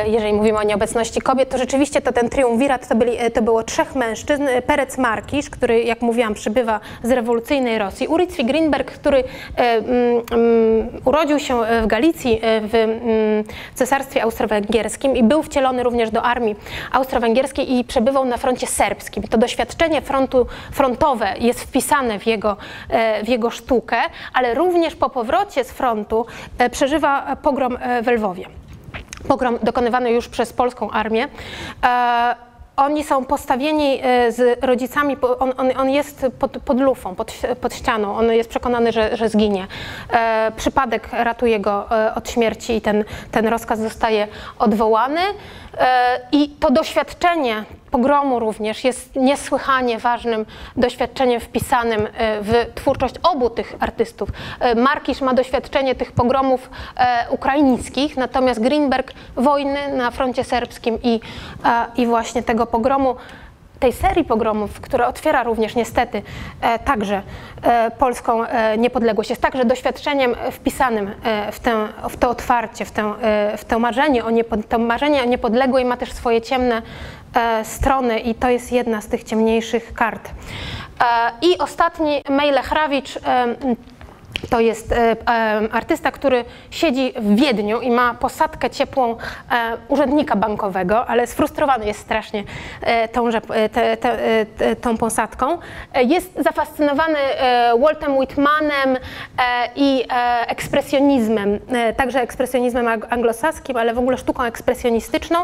jeżeli mówimy o nieobecności kobiet, to rzeczywiście to ten triumvirat to, byli, to było trzech mężczyzn, Perec Markisz, który jak mówiłam przybywa z rewolucyjnej Rosji, Urycwi Greenberg, który mm, mm, urodził się w Galicji w mm, Cesarstwie Austro-Węgierskim i był wcielony również do armii austro-węgierskiej i przebywał na froncie serbskim. To doświadczenie frontu, frontowe jest wpisane w jego, e, w jego sztukę, ale również po powrocie z frontu e, przeżywa pogrom e, w Lwowie. Pogrom dokonywany już przez polską armię oni są postawieni z rodzicami, on, on, on jest pod, pod, lufą, pod, pod, ścianą, on jest przekonany, że, że zginie. E, przypadek ratuje go od śmierci i ten, ten rozkaz zostaje odwołany. E, I to doświadczenie pogromu również jest niesłychanie ważnym doświadczeniem wpisanym e, w twórczość obu tych artystów. E, Markisz ma doświadczenie tych pogromów ukraińskich, natomiast Greenberg wojny na froncie serbskim i, i właśnie tego pogromu tej serii pogromów, która otwiera również niestety e, także e, polską e, niepodległość, jest także doświadczeniem wpisanym w, tę, w to otwarcie, w, tę, w to, marzenie o niepod, to marzenie o niepodległej ma też swoje ciemne strony i to jest jedna z tych ciemniejszych kart. I ostatni, Mejle Hrawicz, to jest e, e, artysta, który siedzi w Wiedniu i ma posadkę ciepłą e, urzędnika bankowego, ale sfrustrowany jest strasznie tą, te, te, tą posadką. Jest zafascynowany Waltem Whitmanem i ekspresjonizmem, także ekspresjonizmem anglosaskim, ale w ogóle sztuką ekspresjonistyczną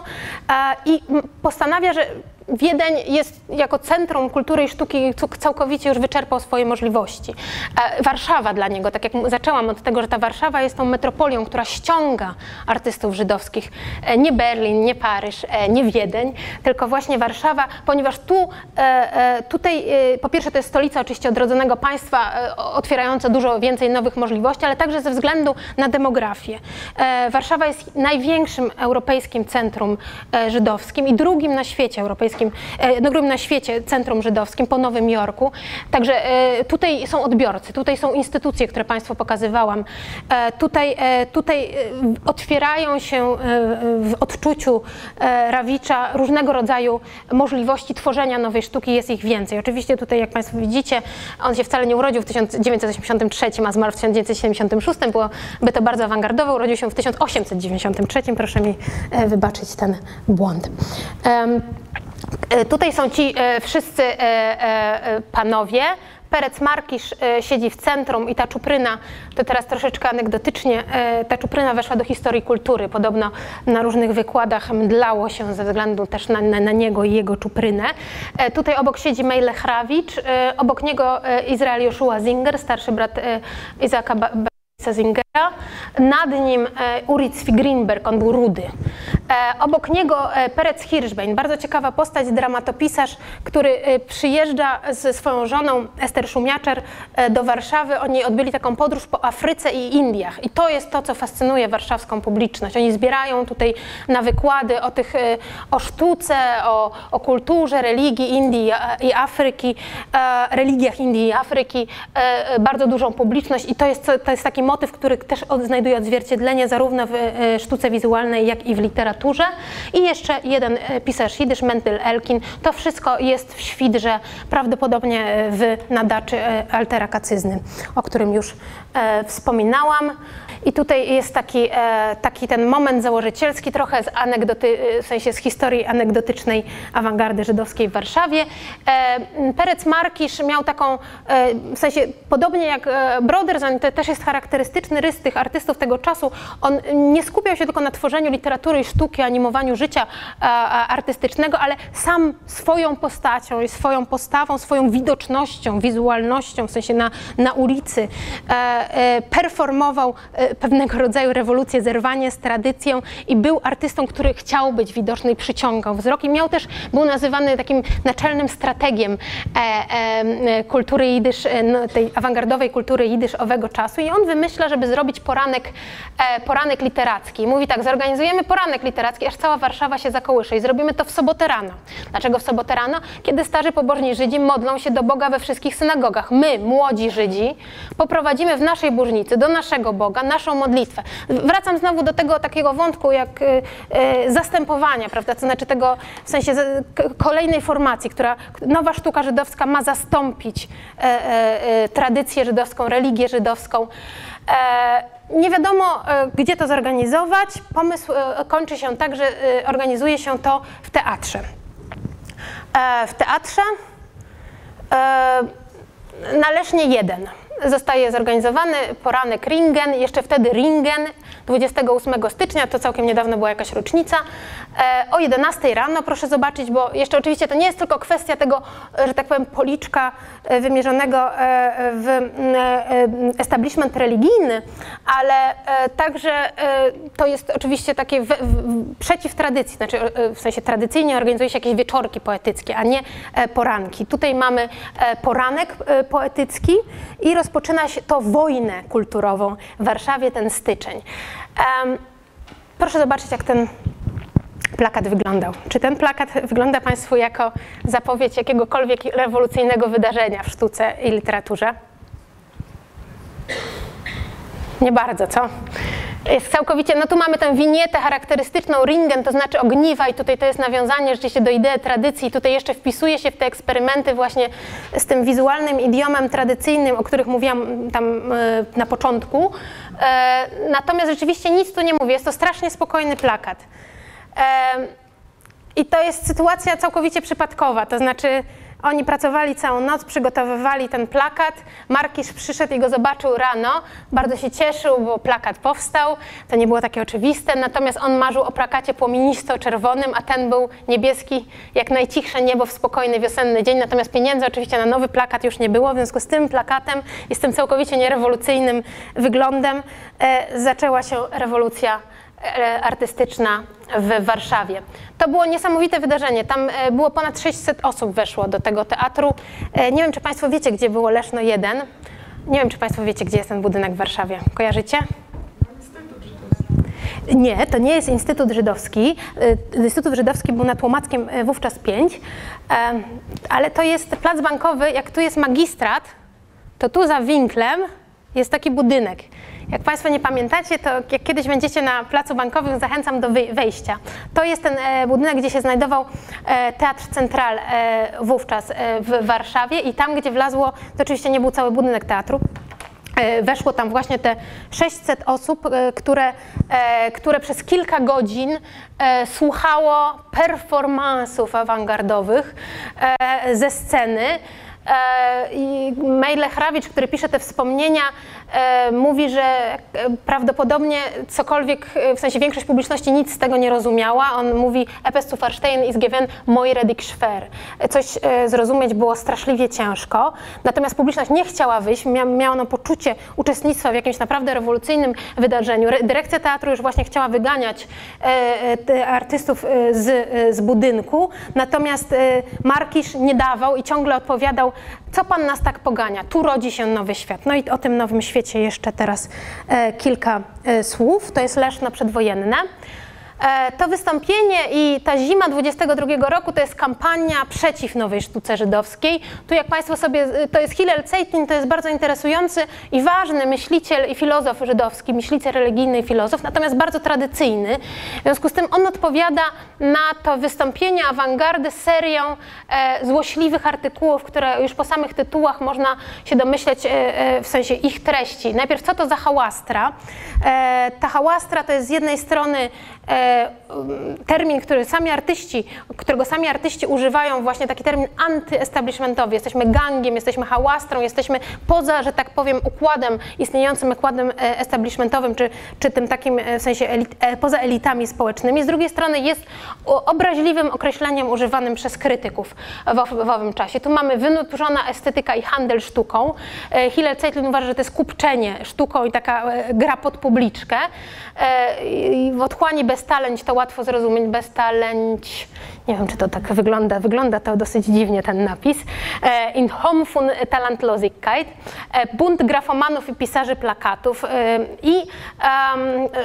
i postanawia, że Wiedeń jest jako centrum kultury i sztuki całkowicie już wyczerpał swoje możliwości. E, Warszawa dla niego, tak jak zaczęłam od tego, że ta Warszawa jest tą metropolią, która ściąga artystów żydowskich. E, nie Berlin, nie Paryż, e, nie Wiedeń, tylko właśnie Warszawa, ponieważ tu, tutaj po pierwsze to jest stolica oczywiście odrodzonego państwa, otwierająca dużo więcej nowych możliwości, ale także ze względu na demografię. Warszawa jest największym europejskim centrum żydowskim i drugim na świecie europejskim żydowskim, e, drugim na świecie centrum żydowskim po Nowym Jorku. Także e, tutaj są odbiorcy, tutaj są instytucje, które Państwu pokazywałam. E, tutaj, tutaj otwierają się w odczuciu Rawicza różnego rodzaju możliwości tworzenia nowej sztuki, jest ich więcej. Oczywiście tutaj, jak Państwo widzicie, on się wcale nie urodził w 1983, a zmarł w 1976, byłoby to bardzo awangardowo, urodził się w 1893, proszę mi wybaczyć ten błąd. E, tutaj są ci e, wszyscy e, panowie. Perec Markisz siedzi w centrum i ta czupryna, to teraz troszeczkę anegdotycznie, ta czupryna weszła do historii kultury. Podobno na różnych wykładach mdlało się ze względu też na, na, na niego i jego czuprynę. Tutaj obok siedzi Mejle Hrawicz, obok niego Izrael Joshua Zinger, starszy brat Izaka Zingera. Nad nim Uritz Greenberg, on był rudy. E, obok niego e, Perec Hirschbein, bardzo ciekawa postać, dramatopisarz, który e, przyjeżdża ze swoją żoną Ester Szumiaczer do Warszawy. Oni odbyli taką podróż po Afryce i Indiach. I to jest to, co fascynuje warszawską publiczność. Oni zbierają tutaj na wykłady o, tych, o sztuce, o, o kulturze, religii Indii i Afryki, religiach Indii i Afryki, bardzo dużą publiczność i to jest, to jest taki motyw, który też znajduje odzwierciedlenie zarówno w sztuce wizualnej, jak i w literaturze i jeszcze jeden e, pisarz jidysz, Mentyl Elkin. To wszystko jest w świdrze, prawdopodobnie e, w nadaczy e, Altera Kacyzny, o którym już wspominałam. I tutaj jest taki, taki ten moment założycielski, trochę z anegdoty, w sensie z historii anegdotycznej awangardy żydowskiej w Warszawie. Perec Markisz miał taką, w sensie podobnie jak Broders, on to też jest charakterystyczny rys tych artystów tego czasu, on nie skupiał się tylko na tworzeniu literatury i sztuki, animowaniu życia artystycznego, ale sam swoją postacią i swoją postawą, swoją widocznością, wizualnością, w sensie na, na ulicy, performował pewnego rodzaju rewolucję, zerwanie z tradycją i był artystą, który chciał być widoczny i przyciągał wzrok. I miał też, był nazywany takim naczelnym strategiem kultury jidysz, no, tej awangardowej kultury jidysz owego czasu. I on wymyśla, żeby zrobić poranek, e, poranek literacki. Mówi tak, zorganizujemy poranek literacki, aż cała Warszawa się zakołysze i zrobimy to w sobotę rano. Dlaczego w sobotę rano? Kiedy starzy pobożni Żydzi modlą się do Boga we wszystkich synagogach. My, młodzi Żydzi, poprowadzimy w naszej burznicy do naszego Boga naszą modlitwę. Wracam znowu do tego takiego wątku jak y, y, zastępowania, prawda, to znaczy tego w sensie kolejnej formacji, która, nowa sztuka żydowska ma zastąpić e, e, tradycję żydowską, religię żydowską. E, nie wiadomo, gdzie to zorganizować. Pomysł kończy się tak, że organizuje się to w teatrze. W teatrze należnie jeden zostaje zorganizowany poranek Ringen, jeszcze wtedy Ringen, 28 stycznia, to całkiem niedawno była jakaś rocznica, e, o 11 rano, proszę zobaczyć, bo jeszcze oczywiście to nie jest tylko kwestia tego, że tak powiem, policzka e, wymierzonego e, w establishment religijny, ale także to jest oczywiście takie w, w, przeciw tradycji, znaczy w sensie tradycyjnie organizuje się jakieś wieczorki poetyckie, a nie poranki. Tutaj mamy poranek poetycki i rozpoczyna się to wojnę kulturową w Warszawie, ten styczeń. Proszę zobaczyć, jak ten plakat wyglądał. Czy ten plakat wygląda Państwu jako zapowiedź jakiegokolwiek rewolucyjnego wydarzenia w sztuce i literaturze? Nie bardzo, co? Jest całkowicie, no tu mamy tę winietę charakterystyczną, ringen, to znaczy ogniwa i tutaj to jest nawiązanie rzeczywiście do idei tradycji. Tutaj jeszcze wpisuje się w te eksperymenty właśnie z tym wizualnym idiomem tradycyjnym, o których mówiłam tam e, na początku. E, natomiast rzeczywiście nic tu nie mówię, jest to strasznie spokojny plakat. I to jest sytuacja całkowicie przypadkowa, to znaczy oni pracowali całą noc, przygotowywali ten plakat. Markisz przyszedł i go zobaczył rano. Bardzo się cieszył, bo plakat powstał. To nie było takie oczywiste. Natomiast on marzył o plakacie płomienisto-czerwonym, a ten był niebieski, jak najcichsze niebo w spokojny wiosenny dzień. Natomiast pieniędzy oczywiście na nowy plakat już nie było. W związku z tym plakatem i z tym całkowicie nierewolucyjnym wyglądem e, zaczęła się rewolucja artystyczna w Warszawie. To było niesamowite wydarzenie. Tam e, było ponad 600 osób weszło do tego teatru. E, nie wiem, czy Państwo wiecie, gdzie było Leszno 1. Nie wiem, czy Państwo wiecie, gdzie jest ten budynek w Warszawie. Kojarzycie? Nie, to nie jest Instytut Żydowski. Instytut Żydowski był na Tłomackiem wówczas 5, ale to jest plac bankowy. Jak tu jest magistrat, to tu za winklem jest taki budynek. Jak Państwo nie pamiętacie, to jak kiedyś będziecie na placu bankowym, zachęcam do wejścia. To jest ten e, budynek, gdzie się znajdował e, Teatr Central e, wówczas w Warszawie i tam, gdzie wlazło, to oczywiście nie był cały budynek teatru, weszło tam właśnie te 600 osób, które, które przez kilka godzin słuchało performansów awangardowych ze sceny. I Mejle Hrawicz, który pisze te wspomnienia, mówi, że e, prawdopodobnie cokolwiek, e, w sensie większość publiczności nic z tego nie rozumiała. On mówi, Epes zu verstehen ist given moiredig schwer. Coś zrozumieć było straszliwie ciężko, natomiast publiczność nie chciała wyjść, mia, miała ono poczucie uczestnictwa w jakimś naprawdę rewolucyjnym wydarzeniu. Dyrekcja teatru już właśnie chciała wyganiać artystów z, z budynku, natomiast Markisz nie dawał i ciągle odpowiadał, co pan nas tak pogania? Tu rodzi się nowy świat. No i o tym nowym świecie jeszcze teraz e, kilka e, słów. To jest Leszno przedwojenne. E, to wystąpienie i ta zima 22 roku to jest kampania przeciw nowej sztuce żydowskiej. Tu jak Państwo sobie, to jest Hillel Zeitlin, to jest bardzo interesujący i ważny myśliciel i filozof żydowski, myśliciel religijny i filozof, natomiast bardzo tradycyjny. W związku z tym on odpowiada na to wystąpienie awangardy serią e, złośliwych artykułów, które już po samych tytułach można się domyśleć e, w sensie ich treści. Najpierw co to za hałastra? Ta hałastra to jest z jednej strony termin, który sami artyści, którego sami artyści używają, właśnie taki termin antyestablishmentowy. Jesteśmy gangiem, jesteśmy hałastrą, jesteśmy poza, że tak powiem, układem, istniejącym układem establishmentowym, czy, czy tym takim w sensie elit, poza elitami społecznymi. Z drugiej strony jest obraźliwym określeniem używanym przez krytyków w, w owym czasie. Tu mamy wynurzona estetyka i handel sztuką. Hillel Zeitlin uważa, że to jest kupczenie sztuką i taka gra pod publiczkę. W otchłani beztalent to łatwo zrozumieć, beztalent, nie wiem czy to tak wygląda, wygląda to dosyć dziwnie ten napis. In hom von Talentlosigkeit, bunt grafomanów i pisarzy plakatów i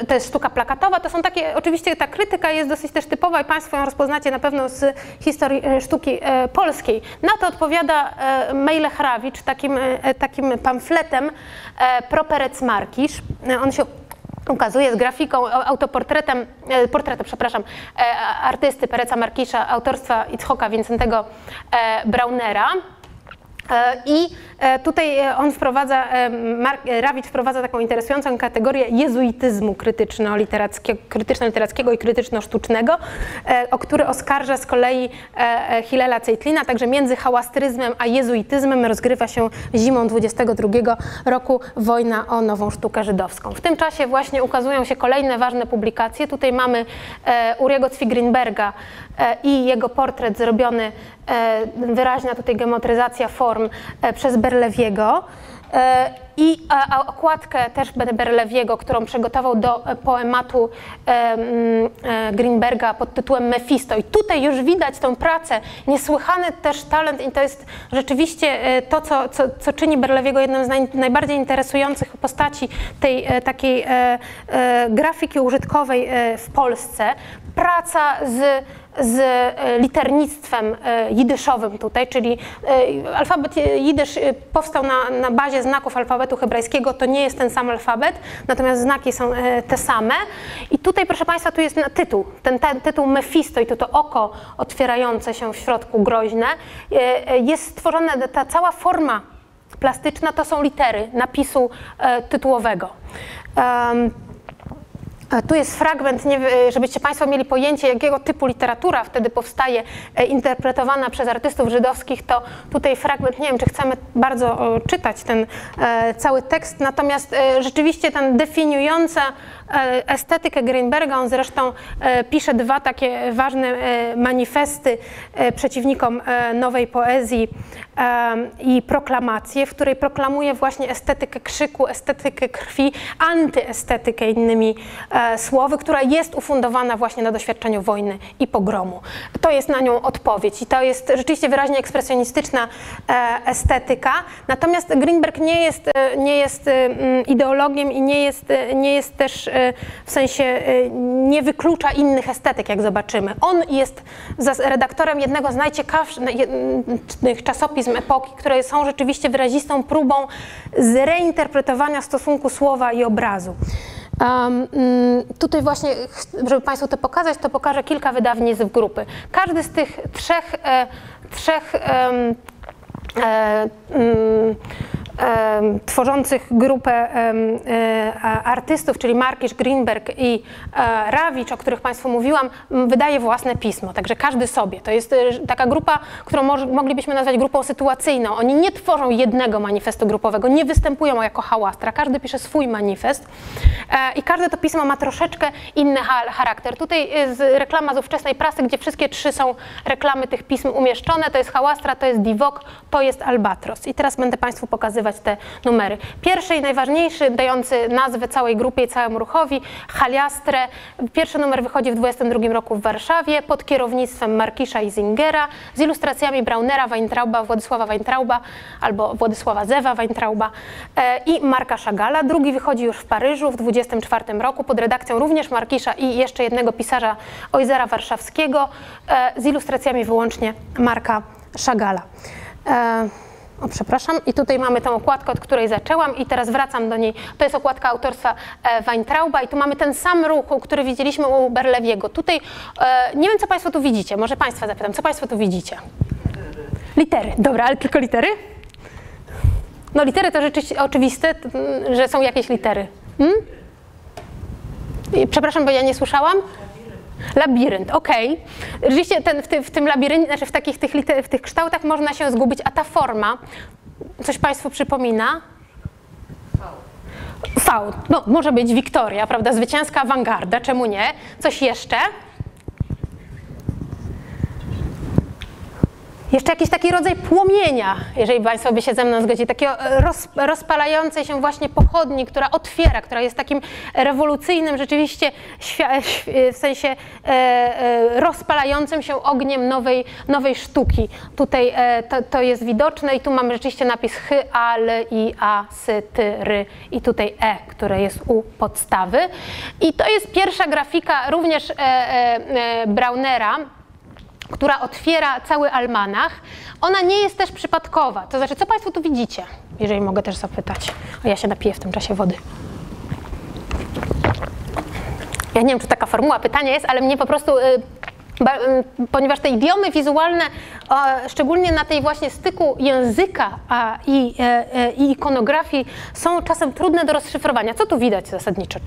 to jest sztuka plakatowa, to są takie, oczywiście ta krytyka jest dosyć też typowa i Państwo ją rozpoznacie na pewno z historii sztuki polskiej. Na to odpowiada Mejle Hrawicz takim, takim pamfletem Properec Markisz. On się ukazuje z grafiką, autoportretem, portretem, przepraszam, artysty Pereca Markisza, autorstwa Itzhoka Wincentego Braunera. I tutaj on wprowadza, Mark, Rawicz wprowadza taką interesującą kategorię jezuityzmu krytyczno-literackiego, krytyczno-literackiego i krytyczno-sztucznego, o który oskarża z kolei Hilela Cejtlina, także między hałastryzmem a jezuityzmem rozgrywa się zimą 22 roku wojna o nową sztukę żydowską. W tym czasie właśnie ukazują się kolejne ważne publikacje. Tutaj mamy Uriego Cwigrinberga i jego portret zrobiony, wyraźna tutaj geometryzacja form przez Berlewiego i okładkę też Berlewiego, którą przygotował do poematu Greenberga pod tytułem Mephisto. I tutaj już widać tę pracę, niesłychany też talent i to jest rzeczywiście to, co, co, co czyni Berlewiego jedną z naj, najbardziej interesujących postaci tej takiej grafiki użytkowej w Polsce. Praca z z liternictwem jidyszowym tutaj, czyli alfabet jidysz powstał na, na bazie znaków alfabetu hebrajskiego, to nie jest ten sam alfabet, natomiast znaki są te same. I tutaj, proszę Państwa, tu jest tytuł, ten, ten tytuł Mephisto i tu to oko otwierające się w środku groźne. Jest stworzona ta cała forma plastyczna, to są litery napisu tytułowego. Um, tu jest fragment, żebyście Państwo mieli pojęcie, jakiego typu literatura wtedy powstaje, interpretowana przez artystów żydowskich, to tutaj fragment, nie wiem, czy chcemy bardzo czytać ten cały tekst, natomiast rzeczywiście ten definiująca estetykę Greenberga, on zresztą pisze dwa takie ważne manifesty przeciwnikom nowej poezji i proklamację, w której proklamuje właśnie estetykę krzyku, estetykę krwi, antyestetykę innymi słowy, która jest ufundowana właśnie na doświadczeniu wojny i pogromu. To jest na nią odpowiedź i to jest rzeczywiście wyraźnie ekspresjonistyczna estetyka. Natomiast Greenberg nie jest, nie jest ideologiem i nie jest, nie jest też w sensie nie wyklucza innych estetyk, jak zobaczymy. On jest redaktorem jednego z najciekawszych czasopism epoki, które są rzeczywiście wyrazistą próbą zreinterpretowania stosunku słowa i obrazu. Um, tutaj właśnie, żeby Państwu to pokazać, to pokażę kilka wydawnictw grupy. Każdy z tych trzech, e, trzech e, e, tworzących grupę artystów, czyli Markisz, Greenberg i e, Rawicz, o których Państwu mówiłam, wydaje własne pismo, także każdy sobie. To jest e, taka grupa, którą moglibyśmy nazwać grupą sytuacyjną. Oni nie tworzą jednego manifestu grupowego, nie występują jako hałastra, każdy pisze swój manifest e, i każde to pismo ma troszeczkę inny charakter. Tutaj jest reklama z ówczesnej prasy, gdzie wszystkie trzy są reklamy tych pism umieszczone, to jest hałastra, to jest divok, to jest albatros. I teraz będę Państwu pokazywać te numery. Pierwszy i najważniejszy, dający nazwę całej grupie i całemu ruchowi, Haliastre. Pierwszy numer wychodzi w 22 roku w Warszawie pod kierownictwem Markisza i Zingera z ilustracjami Braunera, Weintrauba, Władysława Weintrauba albo Władysława Zewa Weintrauba e, i Marka Szagala. Drugi wychodzi już w Paryżu w 24 roku pod redakcją również Markisza i jeszcze jednego pisarza Ojzera Warszawskiego e, z ilustracjami wyłącznie Marka Szagala. O, przepraszam. I tutaj mamy tą okładkę, od której zaczęłam i teraz wracam do niej. To jest okładka autorstwa e, Weintrauba i tu mamy ten sam ruch, który widzieliśmy u Berlewiego. Tutaj, e, nie wiem, co Państwo tu widzicie. Może Państwa zapytam, co Państwo tu widzicie? Litery. Dobra, ale tylko litery? No litery to rzeczywiście oczywiste, że są jakieś litery. Hmm? Przepraszam, bo ja nie słyszałam. Labirynt, ok. Rzeczywiście ten, w, ty, w tym labiryncie, znaczy w takich tych, w tych kształtach można się zgubić, a ta forma, coś Państwu przypomina? V. No, może być Wiktoria, prawda? Zwycięska awangarda, czemu nie? Coś jeszcze? Jeszcze jakiś taki rodzaj płomienia, jeżeli Państwo by się ze mną zgodzili, takiego e, roz, rozpalającej się właśnie pochodni, która otwiera, która jest takim rewolucyjnym rzeczywiście e, w sensie e, e, rozpalającym się ogniem nowej, nowej sztuki. Tutaj e, to, to, jest widoczne i tu mamy rzeczywiście napis hy, a, l, i, a, sy, ty, ry i tutaj e, które jest u podstawy. I to jest pierwsza grafika również e, Braunera, która otwiera cały almanach, ona nie jest też przypadkowa. To znaczy, co Państwo tu widzicie? Jeżeli mogę też zapytać. A ja się napiję w tym czasie wody. Ja nie wiem, czy taka formuła pytania jest, ale mnie po prostu, y, y, ponieważ te idiomy wizualne, szczególnie na tej właśnie styku języka i, y, i ikonografii, są czasem trudne do rozszyfrowania. Co tu widać zasadniczo?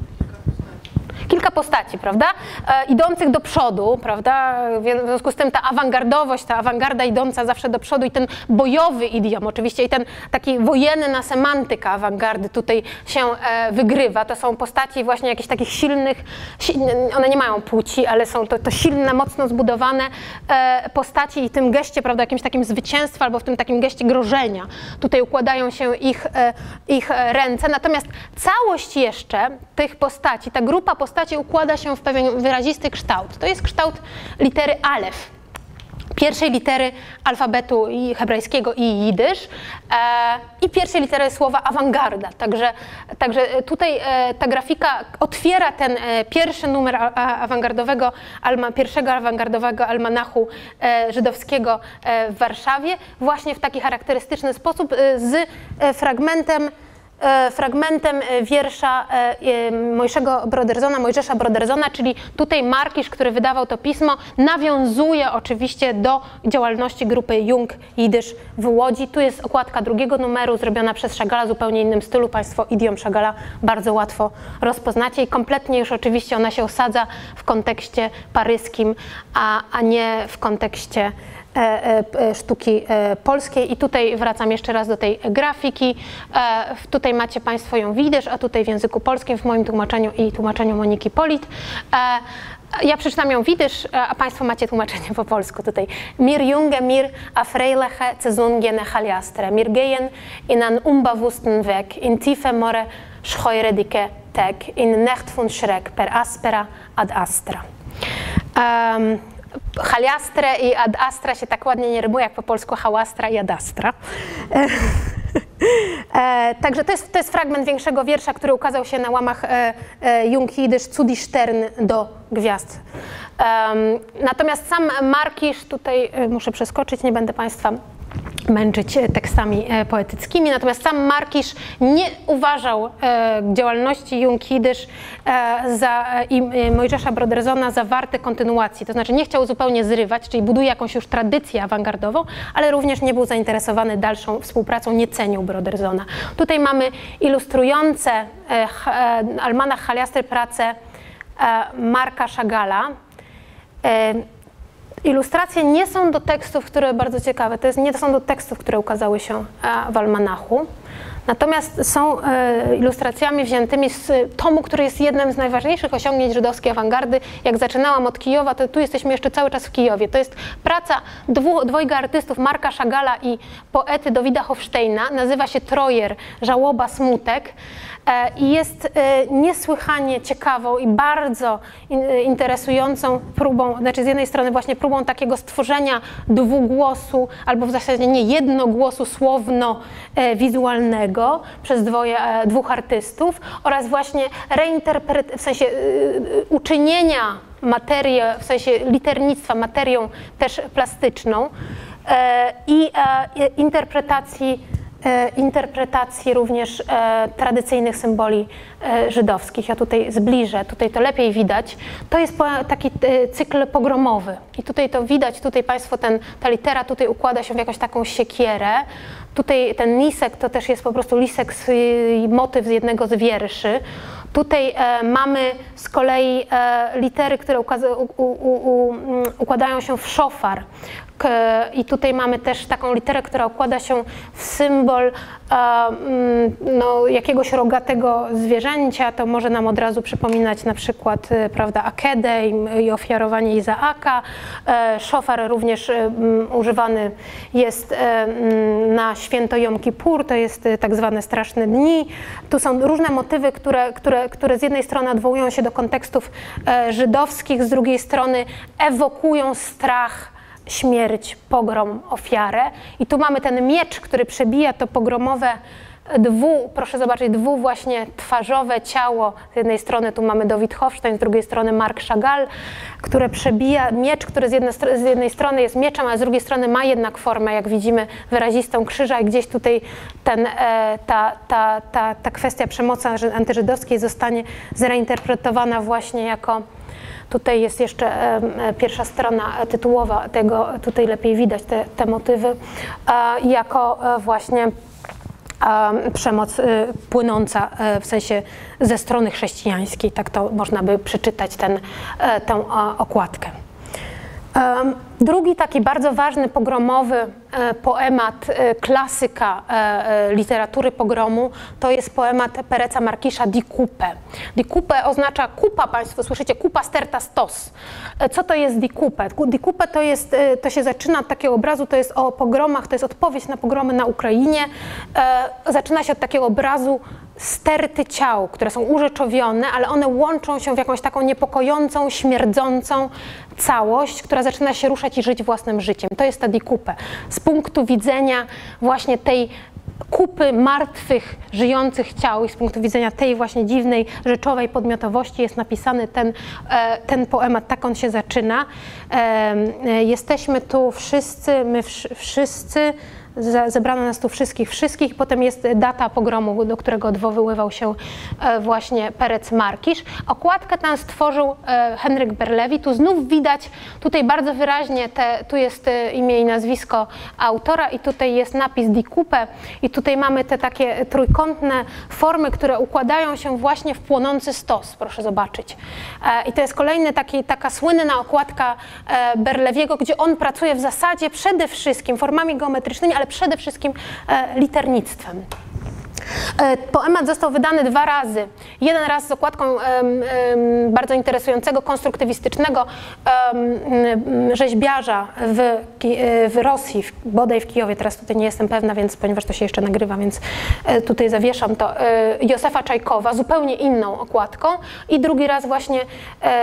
Kilka postaci, prawda, e, idących do przodu, prawda, w związku z tym ta awangardowość, ta awangarda idąca zawsze do przodu i ten bojowy idiom oczywiście i ten taki wojenna semantyka awangardy tutaj się e, wygrywa. To są postaci właśnie jakichś takich silnych, one nie mają płci, ale są to, to silne, mocno zbudowane e, postaci i tym geście, prawda, jakimś takim zwycięstwa albo w tym takim geście grożenia. Tutaj układają się ich, ich ręce, natomiast całość jeszcze tych postaci, ta grupa postaci układa się w pewien wyrazisty kształt. To jest kształt litery alef, pierwszej litery alfabetu hebrajskiego i jidysz e, i pierwszej litery słowa awangarda. Także, także tutaj e, ta grafika otwiera ten e, pierwszy numer awangardowego, alma, pierwszego awangardowego almanachu e, żydowskiego e, w Warszawie właśnie w taki charakterystyczny sposób e, z fragmentem fragmentem e, wiersza e, Mojszego Broderzona, Mojżesza Broderzona, czyli tutaj Markisz, który wydawał to pismo, nawiązuje oczywiście do działalności grupy Jung Jidysz w Łodzi. Tu jest okładka drugiego numeru zrobiona przez Szagala w zupełnie innym stylu. Państwo idiom Szagala bardzo łatwo rozpoznacie i kompletnie już oczywiście ona się osadza w kontekście paryskim, a, a nie w kontekście E, e, e, sztuki polskiej. I tutaj wracam jeszcze raz do tej grafiki. Tutaj macie Państwo ją widzisz, a tutaj w języku polskim w moim tłumaczeniu i tłumaczeniu Moniki Polit. Ja przeczytam ją widysz, a Państwo macie tłumaczenie po polsku tutaj. Mir junge mir a freileche zezungene haliastre, mir gehen in an unbewussten Weg, in tiefe more schoiredike teg, in necht von schreck per aspera ad astra. Um, Haliastre i ad astra się tak ładnie nie rymuje jak po polsku hałastra i adastra. E, [laughs] e, także to jest, to jest fragment większego wiersza, który ukazał się na łamach e, e, Jung Jidysz do gwiazd. natomiast sam Markisz, tutaj e, muszę przeskoczyć, nie będę Państwa męczyć e, tekstami e, poetyckimi. Natomiast sam Markisz nie uważał e, działalności Junkidysz za, i Mojżesza Broderzona za warte kontynuacji. To znaczy nie chciał zupełnie zrywać, czyli buduje jakąś już tradycję awangardową, ale również nie był zainteresowany dalszą współpracą, nie cenił Broderzona. Tutaj mamy ilustrujące Almanach Haliastry pracę Marka Szagala. Ilustracje nie są do tekstów, które bardzo ciekawe, to jest, nie są do tekstów, które ukazały się w almanachu, natomiast są e, ilustracjami wziętymi z tomu, który jest jednym z najważniejszych osiągnięć żydowskiej awangardy. Jak zaczynałam od Kijowa, to tu jesteśmy jeszcze cały czas w Kijowie. To jest praca dwu, dwojga artystów, Marka Szagala i poety Dawida Hofsteina, nazywa się Trojer, Żałoba, Smutek. E, i jest e, niesłychanie ciekawą i bardzo e, interesującą próbą, znaczy z jednej strony właśnie próbą takiego stworzenia dwugłosu, albo w zasadzie nie jednogłosu słowno-wizualnego przez dwoje, dwóch artystów oraz właśnie reinterpret, w sensie uczynienia materii, w sensie liternictwa materią też plastyczną i interpretacji interpretacji również e, tradycyjnych symboli e, żydowskich. Ja tutaj zbliżę, tutaj to lepiej widać. To jest taki cykl pogromowy i tutaj to widać, tutaj Państwo, ten, ta litera tutaj układa się w jakąś taką siekierę. Tutaj ten lisek to też jest po prostu lisek, z, motyw z jednego z wierszy. Tutaj e, mamy z kolei e, litery, które u, u, u, układają się w szofar. I tutaj mamy też taką literę, która układa się w symbol e, mm, no, jakiegoś rogatego zwierzęcia. To może nam od razu przypominać na przykład e, prawda, Akedę i, ofiarowanie Izaaka. E, szofar również mm, używany jest mm, na święto Jom Kippur, to jest tak zwane straszne dni. Tu są różne motywy, które, które, które z jednej strony odwołują się do kontekstów żydowskich, z drugiej strony ewokują strach śmierć, pogrom, ofiarę. I tu mamy ten miecz, który przebija to pogromowe dwu, proszę zobaczyć, dwu właśnie twarzowe ciało. Z jednej strony tu mamy Dawid Hofstein, z drugiej strony Mark Chagall, które przebija miecz, który z jednej, z jednej strony jest mieczem, a z drugiej strony ma jednak formę, jak widzimy, wyrazistą krzyża i gdzieś tutaj ten, e, ta, ta, ta, ta kwestia przemocy anty- antyżydowskiej zostanie zreinterpretowana właśnie jako Tutaj jest jeszcze pierwsza strona tytułowa tego, tutaj lepiej widać te, te motywy, jako e, właśnie em, przemoc y, płynąca e, w sensie ze strony chrześcijańskiej, tak to można by przeczytać ten, e, tę okładkę. Drugi taki bardzo ważny pogromowy e, poemat e, klasyka e, literatury pogromu to jest poemat Pereca Markisza Di Coupe. Di Coupe oznacza kupa, Państwo słyszycie, kupa sterta stos. Co to jest Di Coupe? Di Coupe to, jest, to się zaczyna od takiego obrazu, to jest o pogromach, to jest odpowiedź na pogromy na Ukrainie. Zaczyna się od takiego obrazu sterty ciał, które są urzeczowione, ale one łączą się w jakąś taką niepokojącą, śmierdzącą całość, która zaczyna się ruszać i żyć własnym życiem. To jest ta dikupe. Z punktu widzenia właśnie tej kupy martwych, żyjących ciał i z punktu widzenia tej właśnie dziwnej, rzeczowej podmiotowości jest napisany ten, e, ten poemat, tak on się zaczyna. Em, e, Jesteśmy tu wszyscy, my wsz- wszyscy, zebrano nas tu wszystkich, wszystkich. Potem jest data pogromu, do którego odwoływał się e, właśnie Perec Markisz. Okładkę tę stworzył e, Henryk Berlewi. Tu znów widać, tutaj bardzo wyraźnie, te, tu jest e, imię i nazwisko autora i tutaj jest napis Di Coupe i tutaj mamy te takie trójkątne formy, które układają się właśnie w płonący stos, proszę zobaczyć. I to jest kolejny taki, taka słynna okładka Berlewiego, gdzie on pracuje w zasadzie przede wszystkim formami geometrycznymi, ale przede wszystkim e, liternictwem. E, Poemat został wydany dwa razy. Jeden raz z okładką em, em, bardzo interesującego, konstruktywistycznego em, rzeźbiarza w, e, w Rosji, w, bodaj w Kijowie, teraz tutaj nie jestem pewna, więc ponieważ to się jeszcze nagrywa, więc e, tutaj zawieszam to, Józefa Czajkowa, zupełnie inną okładką i drugi raz właśnie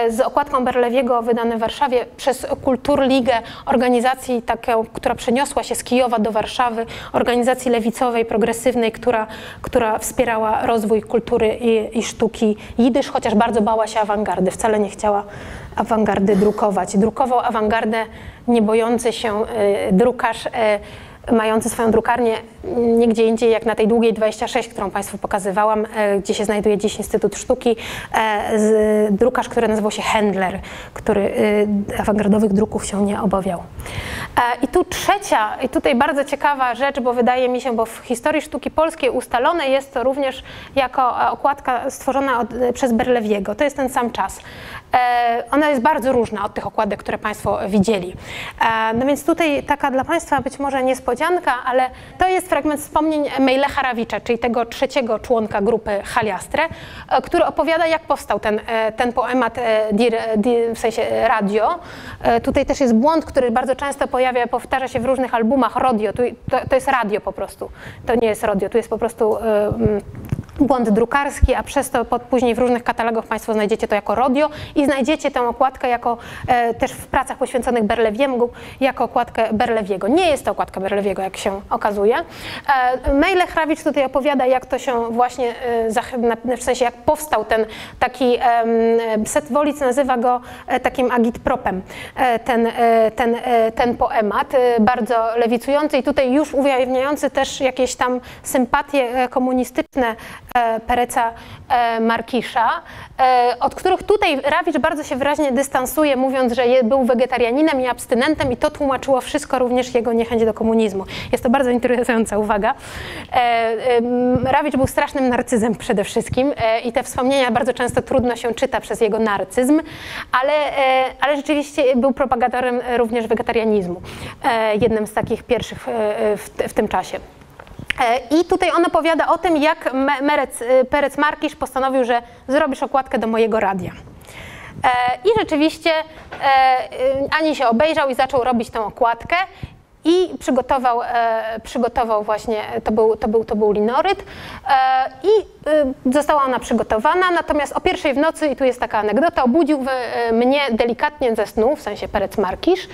z okładką Berlewiego wydany w Warszawie przez Kulturligę, organizacji taką, która przeniosła się z Kijowa do Warszawy, organizacji lewicowej, progresywnej, która, która wspierała rozwój kultury i, i sztuki jidysz, chociaż bardzo bała się awangardy, wcale nie chciała awangardy drukować. Drukował awangardę nie bojący się y, drukarz, y, mający swoją drukarnię nigdzie indziej jak na tej długiej 26, którą Państwu pokazywałam, e, gdzie się znajduje dziś Instytut Sztuki, e, drukarz, który nazywał się Händler, który e, awangardowych druków się nie obawiał. I tu trzecia, i tutaj bardzo ciekawa rzecz, bo wydaje mi się, bo w historii sztuki polskiej ustalone jest to również jako okładka stworzona od, przez Berlewiego. To jest ten sam czas. E, Ona jest bardzo różna od tych okładek, które Państwo widzieli. E, No więc tutaj taka dla Państwa być może niespodzianka, ale to jest fragment wspomnień Mejlecha Rawicza, czyli tego trzeciego członka grupy Haliastre, e, który opowiada, jak powstał ten, ten poemat dir, dir, w sensie radio. Tutaj też jest błąd, który bardzo często pojawia, powtarza się w różnych albumach, radio. To, to jest radio po prostu, to nie jest radio, tu jest po prostu... e, błąd drukarski, a przez to później w różnych katalogach Państwo znajdziecie to jako rodio i znajdziecie tę okładkę jako e, też w pracach poświęconych Berlewiemu jako okładkę Berlewiego. Nie jest to okładka Berlewiego, jak się okazuje. E, Mejle Hrawicz tutaj opowiada, jak to się właśnie, e, w sensie jak powstał ten taki, em, Set Wolic nazywa go e, takim agitpropem, e, ten, e, ten, e, ten poemat, e, bardzo lewicujący i tutaj już ujawniający też jakieś tam sympatie e, komunistyczne E, Pereca e, Markisza, e, od których tutaj Rawicz bardzo się wyraźnie dystansuje, mówiąc, że był wegetarianinem i abstynentem i to tłumaczyło wszystko, również jego niechęć do komunizmu. Jest to bardzo interesująca uwaga. Rawicz był strasznym narcyzem przede wszystkim i te wspomnienia bardzo często trudno się czyta przez jego narcyzm, ale, ale rzeczywiście był propagatorem również wegetarianizmu, jednym z takich pierwszych w, w tym czasie. E, I tutaj on opowiada o tym, jak Merec, e, Perec Markisz postanowił, że zrobisz okładkę do mojego radia. E, I rzeczywiście Ani się obejrzał i zaczął robić tę okładkę i przygotował, przygotował właśnie, to był, to był, to był linoryt i Y, została ona przygotowana, natomiast o pierwszej w nocy, i tu jest taka anegdota, obudził y, mnie delikatnie ze snu, w sensie Perec Markisz,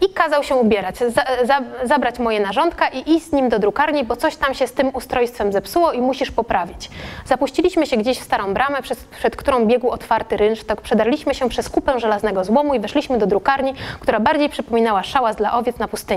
i kazał się ubierać, za, za, zabrać moje narządka i iść z nim do drukarni, bo coś tam się z tym ustrojstwem zepsuło i musisz poprawić. Zapuściliśmy się gdzieś w starą bramę, przed którą biegł otwarty rynsztok, przedarliśmy się przez kupę żelaznego złomu i weszliśmy do drukarni, która bardziej przypominała szałas dla owiec na pustyni.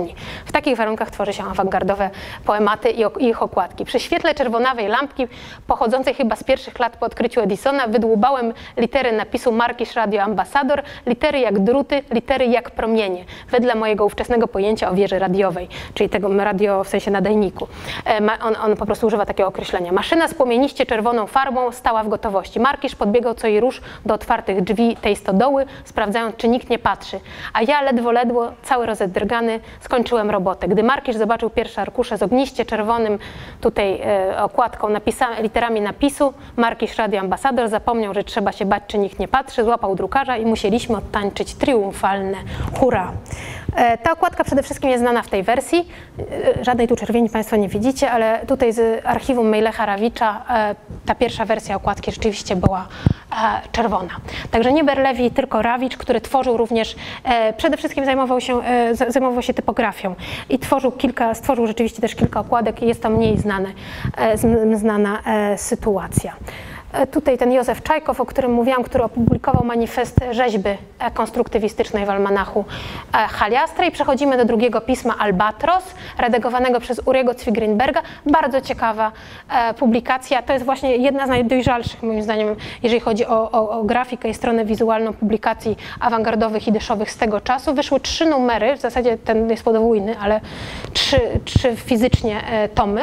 W takich warunkach tworzy się awangardowe poematy i ich okładki. Przy świetle czerwonawej lampki pochodzącej chyba z pierwszych lat po odkryciu Edisona, wydłubałem litery napisu Markisz Radio Ambassador, litery jak druty, litery jak promienie, wedle mojego ówczesnego pojęcia o wieży radiowej, czyli tego radio w sensie nadajniku. E, on, on po prostu używa takiego określenia. Maszyna z płomieniście czerwoną farbą stała w gotowości. Markisz podbiegał co i rusz do otwartych drzwi tej stodoły, sprawdzając, czy nikt nie patrzy. A ja ledwo, ledwo, cały rozedrgany, skończyłem robotę. Gdy Markisz zobaczył pierwsze arkusze z ogniście czerwonym tutaj e, okładką napisane, literami napisu Markisz Radio Ambasador zapomniał, że trzeba się bać, czy nikt nie patrzy, złapał drukarza i musieliśmy odtańczyć triumfalne hurra. E, ta okładka przede wszystkim jest znana w tej wersji. E, żadnej tu czerwieni Państwo nie widzicie, ale tutaj z archiwum Mejlecha Rawicza e, ta pierwsza wersja okładki rzeczywiście była czerwona. Także nie Berlewi, tylko Rawicz, który tworzył również, przede wszystkim zajmował się, zajmował się typografią i tworzył kilka, stworzył rzeczywiście też kilka okładek i jest to mniej znane, znana sytuacja. E, tutaj ten Józef Czajkow, o którym mówiłam, który opublikował manifest rzeźby konstruktywistycznej w almanachu e, Haliastra i przechodzimy do drugiego pisma Albatros, redagowanego przez Uriego Cwigrinberga. Bardzo ciekawa e, publikacja. To jest właśnie jedna z najdojrzalszych, moim zdaniem, jeżeli chodzi o, o, o grafikę i stronę wizualną publikacji awangardowych i dyszowych z tego czasu. Wyszły trzy numery, w zasadzie ten jest podwójny, ale trzy, trzy fizycznie tomy.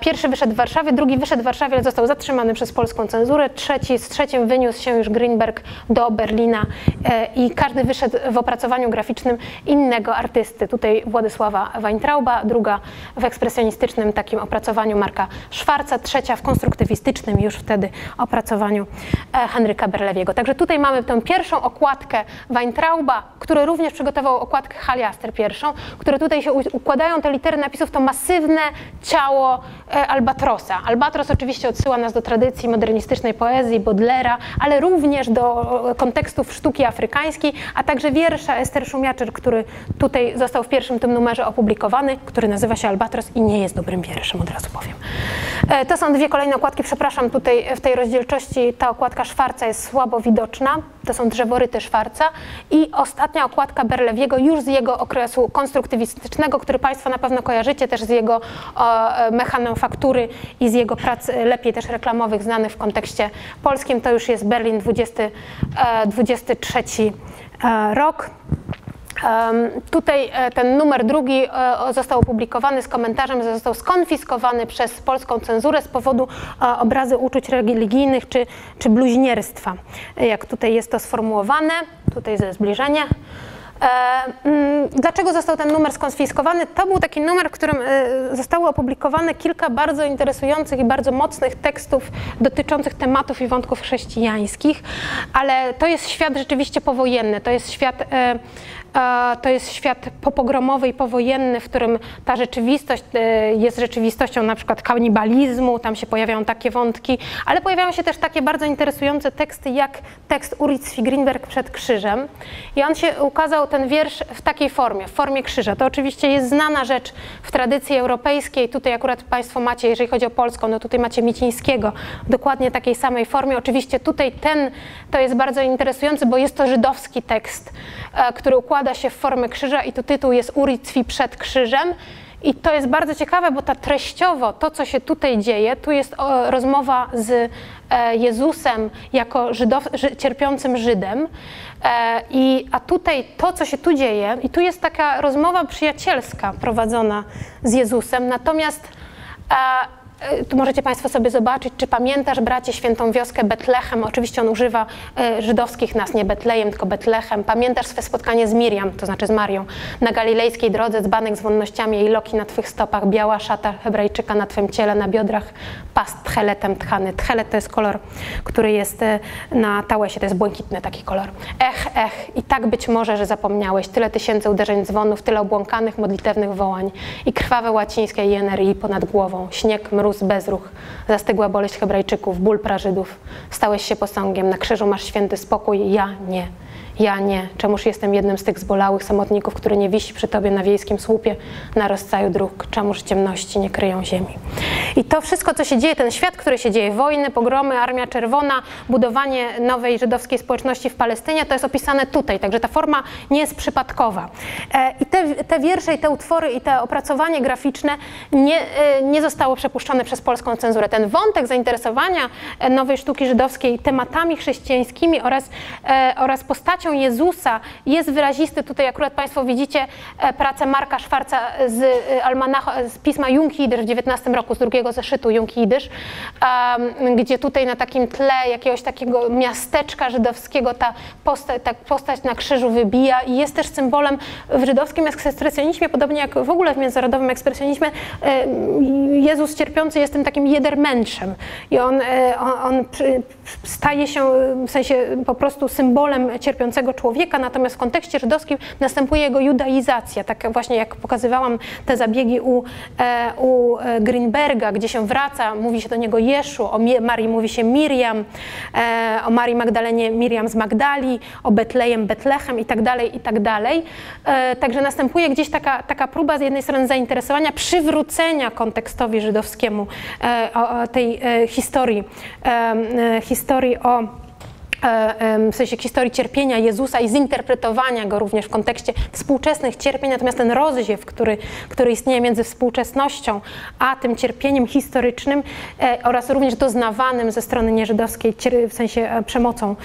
Pierwszy wyszedł w Warszawie, drugi wyszedł w Warszawie, ale został zatrzymany przez polską polską cenzurę. Trzeci, z trzecim wyniósł się już Greenberg do Berlina e, i każdy wyszedł w opracowaniu graficznym innego artysty. Tutaj Władysława Weintrauba, druga w ekspresjonistycznym takim opracowaniu Marka Szwarca, trzecia w konstruktywistycznym już wtedy opracowaniu e, Henryka Berlewiego. Także tutaj mamy tę pierwszą okładkę Weintrauba, który również przygotował okładkę Haliaster pierwszą, które tutaj się układają te litery napisów, to masywne ciało e, Albatrosa. Albatros oczywiście odsyła nas do tradycji modernizacji modernistycznej poezji Baudelaire, ale również do kontekstów sztuki afrykańskiej, a także wiersza Ester Szumiaczyr, który tutaj został w pierwszym tym numerze opublikowany, który nazywa się Albatros i nie jest dobrym wierszem, od razu powiem. E, to są dwie kolejne okładki, przepraszam, tutaj w tej rozdzielczości ta okładka Szwarca jest słabo widoczna, to są drzeworyty Szwarca i ostatnia okładka Berlewiego już z jego okresu konstruktywistycznego, który Państwo na pewno kojarzycie też z jego e, mechanofaktury i z jego prac lepiej też reklamowych znanych w kontekście polskim. To już jest Berlin 20, 23 e, e, rok. Tutaj e, ten numer drugi został opublikowany z komentarzem, że został skonfiskowany przez polską cenzurę z powodu obrazy uczuć religijnych czy, czy bluźnierstwa, jak tutaj jest to sformułowane. Tutaj ze zbliżenia. E, mm, dlaczego został ten numer skonfiskowany? To był taki numer, w którym e, zostało opublikowane kilka bardzo interesujących i bardzo mocnych tekstów dotyczących tematów i wątków chrześcijańskich, ale to jest świat rzeczywiście powojenny, to jest świat e, to jest świat popogromowy i powojenny, w którym ta rzeczywistość e, jest rzeczywistością na przykład kanibalizmu, tam się pojawiają takie wątki, ale pojawiają się też takie bardzo interesujące teksty jak tekst Uritz Greenberg przed krzyżem i on się ukazał, ten wiersz w takiej formie, w formie krzyża. To oczywiście jest znana rzecz w tradycji europejskiej, tutaj akurat Państwo macie, jeżeli chodzi o Polską, no tutaj macie Micińskiego, dokładnie takiej samej formie. Oczywiście tutaj ten, to jest bardzo interesujący, bo jest to żydowski tekst, e, który układa się w formę krzyża i to tytuł jest Uritwi przed krzyżem. I to jest bardzo ciekawe, bo ta treściowo, to co się tutaj dzieje, tu jest rozmowa z e, Jezusem jako Żydow, ży, cierpiącym Żydem. E, i, a tutaj to, co się tu dzieje, i tu jest taka rozmowa przyjacielska prowadzona z Jezusem, natomiast E, tu możecie Państwo sobie zobaczyć, czy pamiętasz, bracie, świętą wioskę Betlechem. Oczywiście on używa e, żydowskich nas, nie Betlejem, tylko Betlechem. Pamiętasz swe spotkanie z Miriam, to znaczy z Marią, na galilejskiej drodze, dzbanek z wonnościami, jej loki na Twych stopach, biała szata hebrajczyka na Twym ciele, na biodrach pas tcheletem tchany. Tchelet to jest kolor, który jest e, na tałysie, to jest błękitny taki kolor. Ech, ech, i tak być może, że zapomniałeś. Tyle tysięcy uderzeń dzwonów, tyle obłąkanych, modlitewnych wołań i krwawe łacińskie jenerii ponad głową, śnieg, mróz, mróz, bezruch, zastygła boleść Hebrajczyków, ból prażydów. Stałeś się posągiem, na krzyżu masz święty spokój, ja nie. Ja nie. Czemuż jestem jednym z tych zbolałych samotników, który nie wisi przy Tobie na wiejskim słupie, na rozstaju dróg? Czemuż ciemności nie kryją ziemi? I to wszystko, co się dzieje, ten świat, który się dzieje, wojny, pogromy, Armia Czerwona, budowanie nowej żydowskiej społeczności w Palestynie, to jest opisane tutaj, także ta forma nie jest przypadkowa. E, I te, te wiersze i te utwory i te opracowanie graficzne nie, e, nie zostało przepuszczone przez polską cenzurę. Ten wątek zainteresowania e, nowej sztuki żydowskiej tematami chrześcijańskimi oraz, oraz postacią postacią Jezusa jest wyrazisty. Tutaj akurat Państwo widzicie e, pracę Marka Szwarca z, e, almanacha, z pisma Junkidysz w XIX roku, z drugiego zeszytu Junkidysz, um, gdzie tutaj na takim tle jakiegoś takiego miasteczka żydowskiego ta postać, ta postać na krzyżu wybija i jest też symbolem w żydowskim ekspresjonizmie, podobnie jak w ogóle w międzynarodowym ekspresjonizmie, e, Jezus cierpiący jest tym takim jedermęczem i on, on, on staje się w sensie po prostu symbolem cierpiącego człowieka, natomiast w kontekście żydowskim następuje jego judaizacja. Tak właśnie jak pokazywałam te zabiegi u, e, u e, Greenberga, gdzie się wraca, mówi się do niego Jeszu, o Marii mówi się Miriam, e, o Marii Magdalenie Miriam z Magdali, o Betlejem Betlechem i tak dalej, i tak. Także następuje gdzieś taka, taka próba z jednej strony zainteresowania, przywrócenia kontekstowi żydowskiemu tej historii, historii o w sensie historii cierpienia Jezusa i zinterpretowania go również w kontekście współczesnych cierpień, natomiast ten rozdziew, który, który istnieje między współczesnością a tym cierpieniem historycznym e, oraz również doznawanym ze strony nieżydowskiej, w sensie e, przemocą,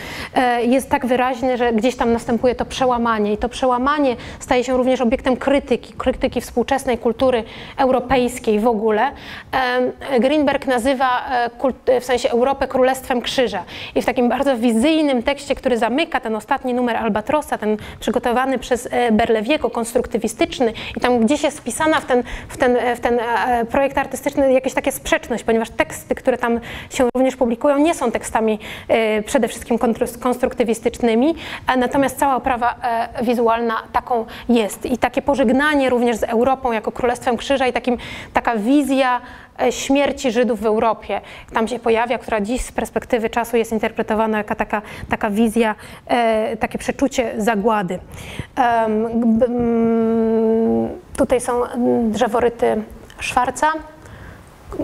jest tak wyraźny, że gdzieś tam następuje to przełamanie. I to przełamanie staje się również obiektem krytyki, krytyki współczesnej kultury europejskiej w ogóle. Greenberg nazywa w sensie Europę królestwem krzyża. I w takim bardzo wizyjnym precyzyjnym tekście, który zamyka ten ostatni numer Albatrosa, ten przygotowany przez e, Berlewiego, konstruktywistyczny i tam gdzieś jest wpisana w ten, w ten, w ten e, projekt artystyczny jakaś taka sprzeczność, ponieważ teksty, które tam się również publikują, nie są tekstami e, przede wszystkim konstruktywistycznymi, natomiast cała oprawa wizualna taką jest. I takie pożegnanie również z Europą jako Królestwem Krzyża i takim, taka wizja E, śmierci Żydów w Europie. Tam się pojawia, która dziś z perspektywy czasu jest interpretowana jako taka, taka wizja, e, takie przeczucie zagłady. Tutaj są drzeworyty Szwarca,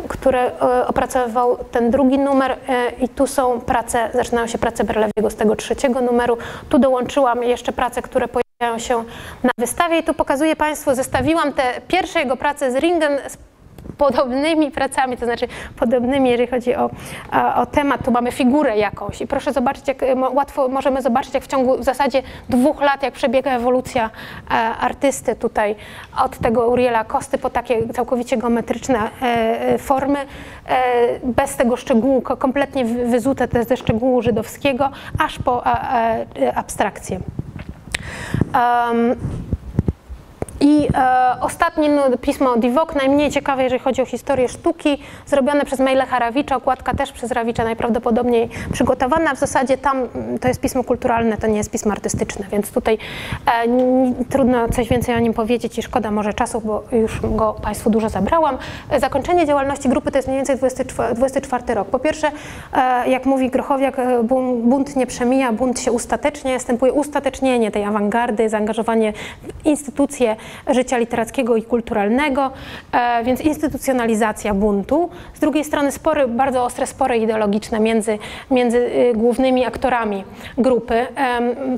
które e, opracowywał ten drugi numer i tu są prace, zaczynają się prace Berlewiego z tego trzeciego numeru. Tu dołączyłam jeszcze prace, które pojawiają się na wystawie i tu pokazuję Państwu, zestawiłam te pierwsze jego prace z Ringen z podobnymi pracami, to znaczy podobnymi, jeżeli chodzi o, o temat, tu mamy figurę jakąś i proszę zobaczyć, jak łatwo możemy zobaczyć, jak w ciągu w zasadzie dwóch lat, jak przebiega ewolucja e, artysty tutaj od tego Uriela Kosty po takie całkowicie geometryczne e, e, formy, bez tego szczegółu, kompletnie wyzute ze szczegółu żydowskiego, aż po abstrakcję. Um, i e, ostatnie no, pismo Divok, najmniej ciekawe, jeżeli chodzi o historię sztuki, zrobione przez Mejle Harawicza, okładka też przez Rawicza najprawdopodobniej przygotowana. W zasadzie tam mm, to jest pismo kulturalne, to nie jest pismo artystyczne, więc tutaj e, trudno coś więcej o nim powiedzieć i szkoda może czasu, bo już go Państwu dużo zabrałam. Zakończenie działalności grupy to jest mniej więcej 24, 24 rok. Po pierwsze, e, jak mówi Grochowiak, e, bunt nie przemija, bunt się ustatecznie, następuje ustatecznienie tej awangardy, zaangażowanie w instytucje, życia literackiego i kulturalnego, e, więc instytucjonalizacja buntu. Z drugiej strony spory, bardzo ostre spory ideologiczne między, między y, głównymi aktorami grupy.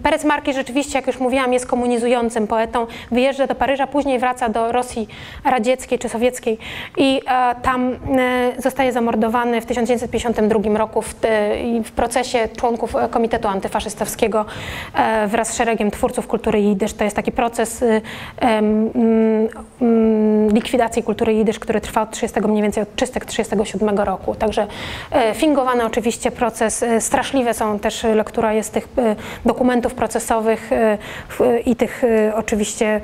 Perec Marki rzeczywiście, jak już mówiłam, jest komunizującym poetą, wyjeżdża do Paryża, później wraca do Rosji radzieckiej czy sowieckiej i e, tam e, zostaje zamordowany w 1952 roku w, w procesie członków Komitetu Antyfaszystowskiego wraz z szeregiem twórców kultury jidysz. To jest taki proces y, likwidacji kultury jidysz, który trwa od 30, mniej więcej od 337 roku. Także e, fingowany oczywiście proces, e, straszliwe są też lektura jest tych e, dokumentów procesowych i tych oczywiście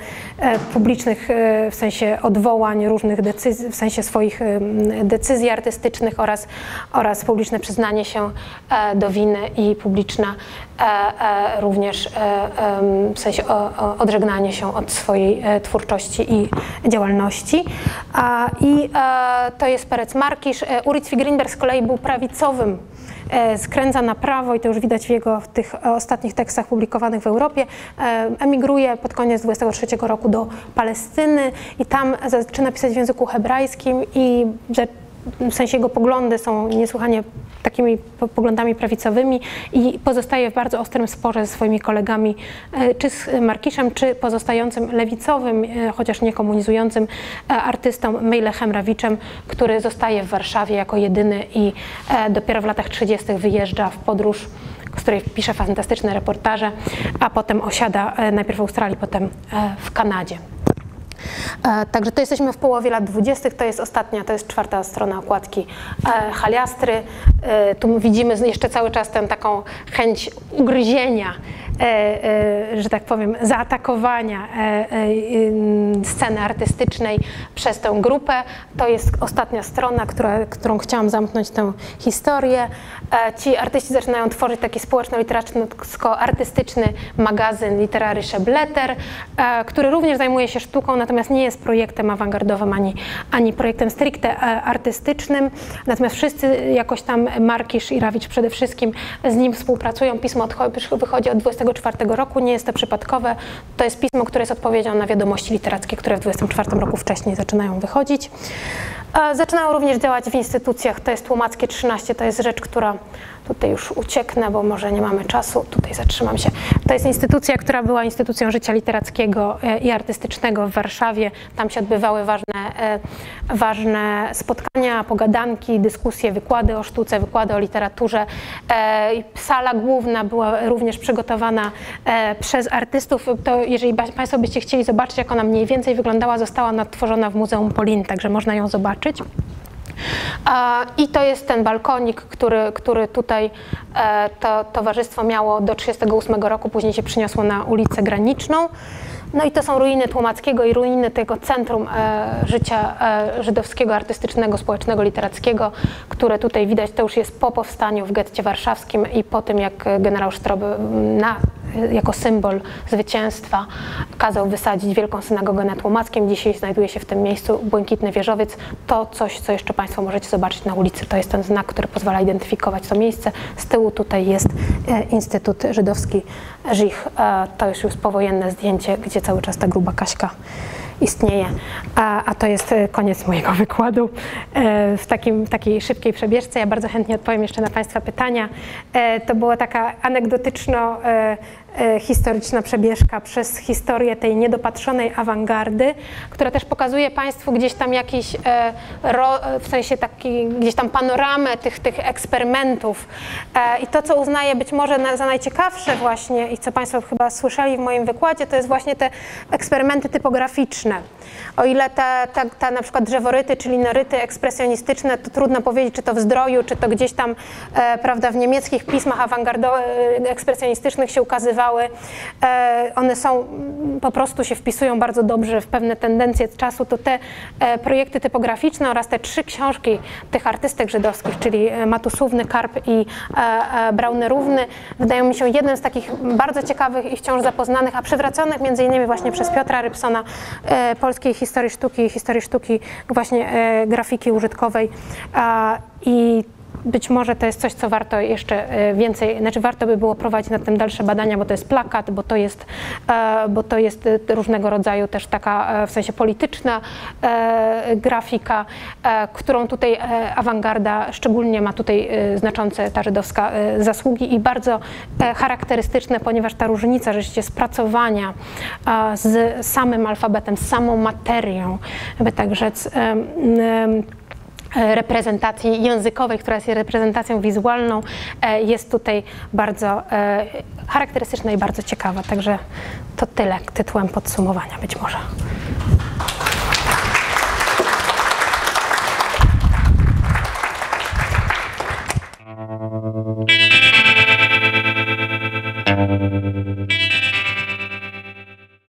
publicznych w sensie odwołań różnych decyzji, w sensie swoich decyzji artystycznych oraz, oraz publiczne przyznanie się do winy i publiczna również w sensie odżegnanie się od swojej twórczości i działalności. I to jest Perec Markisz. Urycwi Grinberg z kolei był prawicowym e, skręca na prawo i to już widać w jego w tych ostatnich tekstach publikowanych w Europie. E, emigruje pod koniec 23 roku do Palestyny i tam zaczyna pisać w języku hebrajskim i w sensie jego poglądy są niesłychanie takimi poglądami prawicowymi i pozostaje w bardzo ostrym sporze ze swoimi kolegami, e, czy z Markiszem, czy pozostającym lewicowym, e, chociaż nie komunizującym e, artystą Mejlechem Rawiczem, który zostaje w Warszawie jako jedyny i dopiero w latach 30. wyjeżdża w podróż z której pisze fantastyczne reportaże, a potem osiada najpierw w Australii, potem w Kanadzie. E, także to jesteśmy w połowie lat 20., to jest ostatnia, to jest czwarta strona okładki e, Haliastry. E, tu widzimy jeszcze cały czas tę taką chęć ugryzienia że tak powiem, zaatakowania e, sceny artystycznej przez tę grupę. To jest ostatnia strona, która, którą chciałam zamknąć tę historię. Ci artyści zaczynają tworzyć taki społeczno-literacko-artystyczny magazyn Literary Szebleter, który również zajmuje się sztuką, natomiast nie jest projektem awangardowym ani, ani projektem stricte artystycznym. Natomiast wszyscy jakoś tam, Markisz i Rawicz przede wszystkim z nim współpracują. Pismo wychodzi od 20 1924 roku, nie jest to przypadkowe. To jest pismo, które jest odpowiedzią na wiadomości literackie, które w 24 roku wcześniej zaczynają wychodzić. Zaczynają również działać w instytucjach, to jest Tłumackie 13, to jest rzecz, która Tutaj już ucieknę, bo może nie mamy czasu. Tutaj zatrzymam się. To jest instytucja, która była instytucją życia literackiego e, i artystycznego w Warszawie. Tam się odbywały ważne, e, ważne spotkania, pogadanki, dyskusje, wykłady o sztuce, wykłady o literaturze. E, sala główna była również przygotowana przez artystów. To jeżeli Państwo byście chcieli zobaczyć, jak ona mniej więcej wyglądała, została natworzona w Muzeum Polin, także można ją zobaczyć. I to jest ten balkonik, który, który tutaj e, to towarzystwo miało do 1938 roku, później się przyniosło na ulicę Graniczną. No i to są ruiny Tłumackiego i ruiny tego centrum e, życia e, żydowskiego, artystycznego, społecznego, literackiego, które tutaj widać, to już jest po powstaniu w getcie warszawskim i po tym, jak generał Sztroby na jako symbol zwycięstwa kazał wysadzić wielką synagogę na Tłumackiem. Dzisiaj znajduje się w tym miejscu błękitny wieżowiec. To coś, co jeszcze Państwo możecie zobaczyć na ulicy. To jest ten znak, który pozwala identyfikować to miejsce. Z tyłu tutaj jest e, Instytut Żydowski Żich. E, to już już powojenne zdjęcie, gdzie cały czas ta gruba Kaśka istnieje. A, a, to jest e, koniec mojego wykładu w takim, takiej szybkiej przebieżce. Ja bardzo chętnie odpowiem jeszcze na Państwa pytania. To była taka anegdotyczno historyczna przebieżka przez historię tej niedopatrzonej awangardy, która też pokazuje Państwu gdzieś tam jakiś, e, w sensie taki, gdzieś tam panoramę tych, tych eksperymentów e, i to, co uznaję być może za najciekawsze właśnie i co Państwo chyba słyszeli w moim wykładzie, to jest właśnie te eksperymenty typograficzne. O ile te, te, te na przykład drzeworyty czy linoryty ekspresjonistyczne, to trudno powiedzieć, czy to w zdroju, czy to gdzieś tam, prawda, w niemieckich pismach awangardowych, ekspresjonistycznych się ukazywało, E, one są, po prostu się wpisują bardzo dobrze w pewne tendencje czasu, to te e, projekty typograficzne oraz te trzy książki tych artystek żydowskich, czyli e, Matusówny, Karp i Braunerówny, wydają mi się jeden z takich bardzo ciekawych i wciąż zapoznanych, a przywraconych między innymi właśnie przez Piotra Rybsona, polskiej historii sztuki, historii sztuki właśnie grafiki użytkowej. I być może to jest coś, co warto jeszcze e, więcej, znaczy warto by było prowadzić nad tym dalsze badania, bo to jest plakat, bo to jest, e, bo to jest e, różnego rodzaju też taka w sensie polityczna grafika, którą tutaj awangarda szczególnie ma tutaj znaczące ta żydowska zasługi i bardzo charakterystyczne, ponieważ ta różnica rzeczywiście spracowania z samym alfabetem, z samą materią, by tak rzec, E, reprezentacji językowej, która jest reprezentacją wizualną, e, jest tutaj bardzo e, charakterystyczna i bardzo ciekawa. Także to tyle tytułem podsumowania być może.